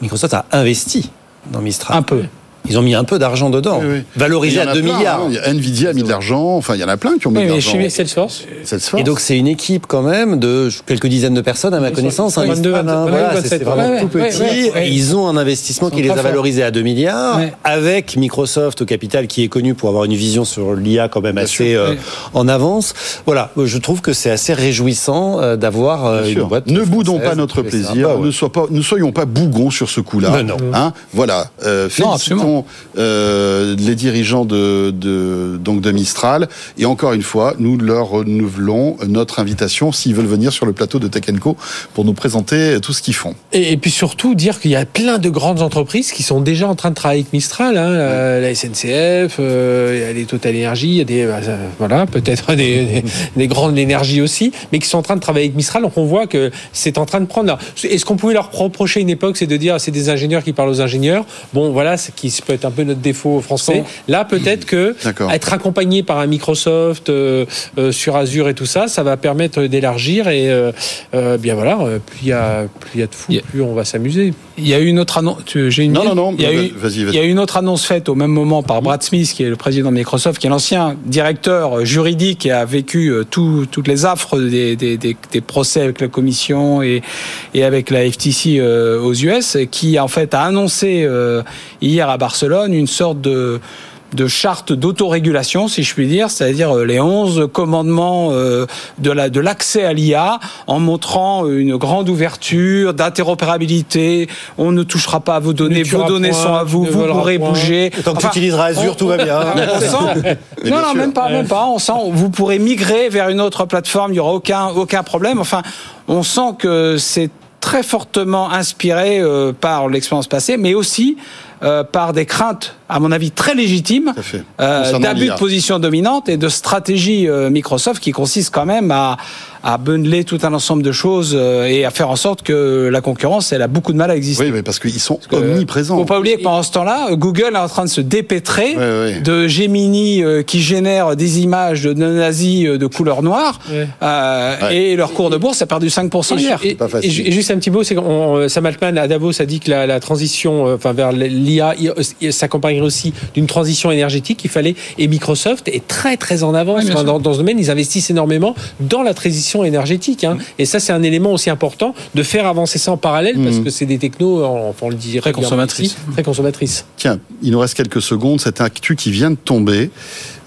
Microsoft a investi dans Mistral. Un peu. Ils ont mis un peu d'argent dedans, Oui, oui. valorisé à a 2 plein, milliards. hein. Il y a Nvidia a mis de l'argent. Enfin, il y en a plein qui ont mis Oui, de mais l'argent. Chez Salesforce. Salesforce. Et donc c'est une équipe quand même de quelques dizaines de personnes à ma connaissance. hein, 22, Mistral, 22, voilà, 27, c'est vraiment ouais, tout petit. ouais, ouais. Et Ils ont un investissement qui les a valorisés à 2 milliards, Ouais. avec Microsoft au capital qui est connu pour avoir une vision sur l'IA quand même Bien assez euh, ouais. en avance. Voilà, je trouve que c'est assez réjouissant euh, d'avoir euh, Bien une sûr. boîte. Ne boudons pas notre plaisir, Bah ne, soyons pas bougons sur ce coup-là. Ben non. Hein voilà. Euh, félicitons. Sont euh, les dirigeants de, de, donc de Mistral. Et encore une fois, nous leur renouvelons notre invitation s'ils veulent venir sur le plateau de Tech Co pour nous présenter tout ce qu'ils font. Et, et puis surtout dire qu'il y a plein de grandes entreprises qui sont déjà en train de travailler avec Mistral, hein, la, la SNCF, euh, il y a les Total Energy, il y a des bah, voilà peut-être [LAUGHS] des, des, des grandes énergies aussi, mais qui sont en train de travailler avec Mistral. Donc on voit que c'est en train de prendre. Est-ce qu'on pouvait leur reprocher une époque, c'est de dire c'est des ingénieurs qui parlent aux ingénieurs? Bon voilà, ce qui peut être un peu notre défaut français. Là peut-être que [CLEARS THROAT] être accompagné par un Microsoft euh, euh, sur Azure et tout ça, ça va permettre d'élargir et euh, euh, bien voilà, plus il y a plus il y a de fous, plus on va s'amuser. Il y a eu une autre annonce. J'ai une Non, non, non, Il y, a vas- eu, vas-y, vas-y. il y a eu une autre annonce faite au même moment par Brad Smith, qui est le président de Microsoft, qui est l'ancien directeur juridique et a vécu tout- toutes les affres des, des- des- des procès avec la Commission et, et avec la FTC euh, aux US, et qui en fait a annoncé euh, hier à Barcelone une sorte de de charte d'autorégulation, si je puis dire, c'est-à-dire euh, les 11 commandements euh, de la de l'accès à l'IA, en montrant une grande ouverture, d'interopérabilité. On ne touchera pas à vos données, vos données point, sont à vous, vous pourrez point. bouger. Tant que tu utiliseras Azure, tout va bien. On [LAUGHS] sent- non, bien non, même pas, même pas. On sent, vous pourrez migrer vers une autre plateforme, il n'y aura aucun, aucun problème. Enfin, on sent que c'est très fortement inspiré euh, par l'expérience passée, mais aussi par des craintes, à mon avis, très fait. euh, d'abus de position dominante et de stratégie euh, Microsoft qui consiste quand même à, à bundler tout un ensemble de choses euh, et à faire en sorte que la concurrence, elle a beaucoup de mal à exister. Oui, mais parce qu'ils sont omniprésents. Faut pas oublier que pendant ce temps-là, Google est en train de se dépêtrer de Gemini euh, qui génère des images de nazis euh, de couleur noire euh, et leur cours de bourse a perdu 5% hier. Et, juste un petit mot, c'est que Sam Altman à Davos a dit que la, la transition, euh, enfin vers l'IA, il- aussi d'une transition énergétique. Il fallait et Microsoft est très très en avance Oui, dans, dans ce domaine. Ils investissent énormément dans la transition énergétique. Hein. Et ça, c'est un élément aussi important de faire avancer ça en parallèle parce que c'est des technos, enfin, on le dit Très consommatrices. ici, très consommatrices. Tiens, il nous reste quelques secondes. Cette actu qui vient de tomber.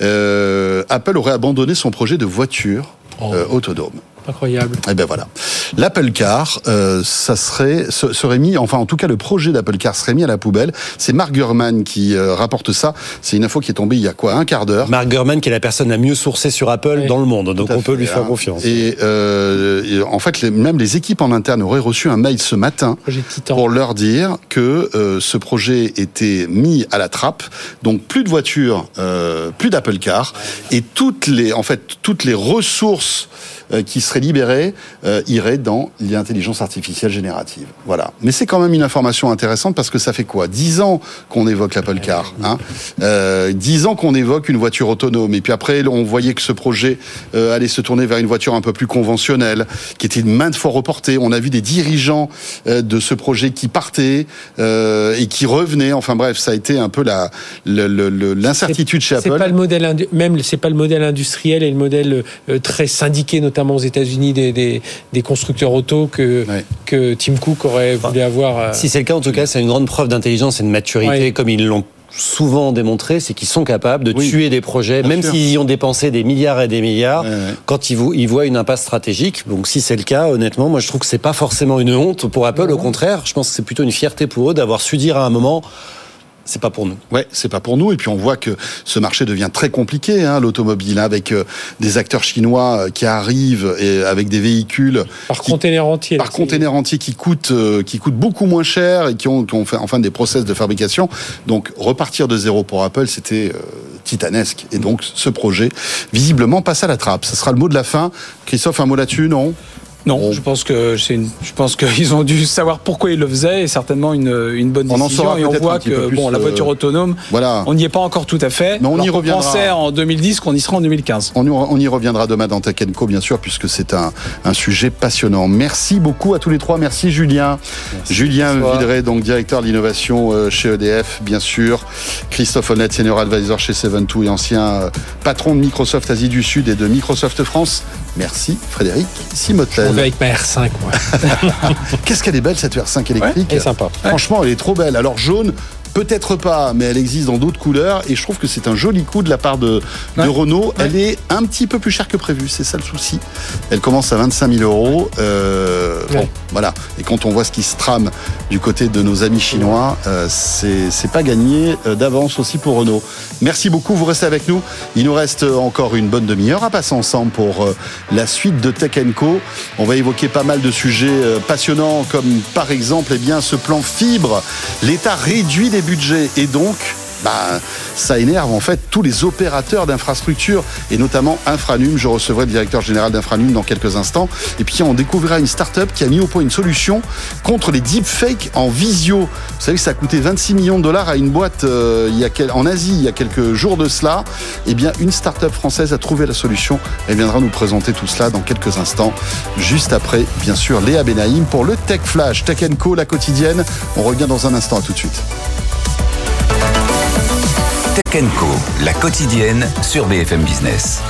Euh, Apple aurait abandonné son projet de voiture Oh. euh, autonome. Incroyable. Eh ben voilà. L'Apple Car, euh, ça serait, se- serait mis, enfin en tout cas le projet d'Apple Car serait mis à la poubelle. C'est Mark Gurman qui euh, rapporte ça. C'est une info qui est tombée il y a quoi, un quart d'heure? Mark Gurman, qui est la personne la mieux sourcée sur Apple Oui. dans le monde, donc on peut lui faire hein. confiance. Et, euh, et en fait, les- même les équipes en interne auraient reçu un mail ce matin Projet Titan. pour leur dire que euh, ce projet était mis à la trappe. Donc plus de voitures, euh, plus d'Apple Car, et toutes les, en fait, toutes les ressources qui seraient libérées euh, iraient dans l'intelligence artificielle générative. Voilà. Mais c'est quand même une information intéressante parce que ça fait quoi? Dix ans qu'on évoque l'Apple Car, hein? Euh, Dix ans qu'on évoque une voiture autonome, et puis après on voyait que ce projet euh, allait se tourner vers une voiture un peu plus conventionnelle, qui était maintes fois reportée. On a vu des dirigeants euh, de ce projet qui partaient euh, et qui revenaient. Enfin bref, ça a été un peu la l'incertitude chez C'est Apple. pas le modèle même c'est pas le modèle industriel et le modèle euh, très syndiqué notamment aux États-Unis des, des, des constructeurs auto que Ouais. que Tim Cook aurait voulu avoir. euh, Si c'est le cas, en tout cas, c'est une grande preuve d'intelligence et de maturité, Ouais. comme ils l'ont souvent démontré, c'est qu'ils sont capables de Oui. tuer des projets, même s'ils y ont dépensé des milliards et des milliards, Ouais, ouais. quand ils, vo- ils voient une impasse stratégique. Donc si c'est le cas, honnêtement, moi je trouve que c'est pas forcément une honte pour Apple, au contraire, je pense que c'est plutôt une fierté pour eux d'avoir su dire à un moment, c'est pas pour nous. Ouais, c'est pas pour nous. Et puis on voit que ce marché devient très compliqué, hein, l'automobile, hein, avec euh, des acteurs chinois euh, qui arrivent et avec des véhicules par qui- container entier. par container entier qui coûtent euh, qui coûtent beaucoup moins cher et qui ont, qui ont fait enfin des process de fabrication. Donc repartir de zéro pour Apple, c'était euh, titanesque. Et donc ce projet visiblement passe à la trappe. Ce sera le mot de la fin. Christophe, un mot là-dessus, non? Non, je pense que c'est une, je pense qu'ils ont dû savoir pourquoi ils le faisaient et certainement une, une bonne On en décision. saura et on voit que bon, la euh, voiture autonome, Voilà. on n'y est pas encore tout à fait. Mais on y Alors qu'on reviendra. pensait en 2010 qu'on y sera en 2015. On y, on y reviendra demain dans Tech Co, bien sûr, puisque c'est un, un sujet passionnant. Merci beaucoup à tous les trois. Merci Julien. Julien Bonsoir. Videret, donc directeur de l'innovation euh, chez EDF, bien sûr. Christophe Honnête, senior advisor chez Seven2 et ancien euh, patron de Microsoft Asie du Sud et de Microsoft France. Merci Frédéric On va Simotel. avec ma R5, moi. [LAUGHS] Qu'est-ce qu'elle est belle cette R5 électrique Elle est sympa. Franchement, elle est trop belle. Alors jaune, Peut-être pas, mais elle existe dans d'autres couleurs et je trouve que c'est un joli coup de la part de, de Ouais. Renault. Elle est un petit peu plus chère que prévu, c'est ça le souci. Elle commence à 25 000 euros. Euh, Bon, voilà. Et quand on voit ce qui se trame du côté de nos amis chinois, euh, c'est pas gagné euh, d'avance aussi pour Renault. Merci beaucoup, vous restez avec nous. Il nous reste encore une bonne demi-heure à passer ensemble pour euh, la suite de Tech Co. On va évoquer pas mal de sujets euh, passionnants comme par exemple eh bien, ce plan fibre. L'État réduit les budgets et donc bah, ça énerve en fait tous les opérateurs d'infrastructures et notamment Infranum. Je recevrai le directeur général d'Infranum dans quelques instants. Et puis on découvrira une start-up qui a mis au point une solution contre les deepfakes en visio. Vous savez que ça a coûté 26 millions de dollars à une boîte euh, en Asie il y a quelques jours de cela. Eh bien, une start-up française a trouvé la solution. Elle viendra nous présenter tout cela dans quelques instants. Juste après, bien sûr, Léa Benaïm pour le Tech Flash, Tech Co, la quotidienne. On revient dans un instant. À tout de suite. Tech Co, la quotidienne sur BFM Business.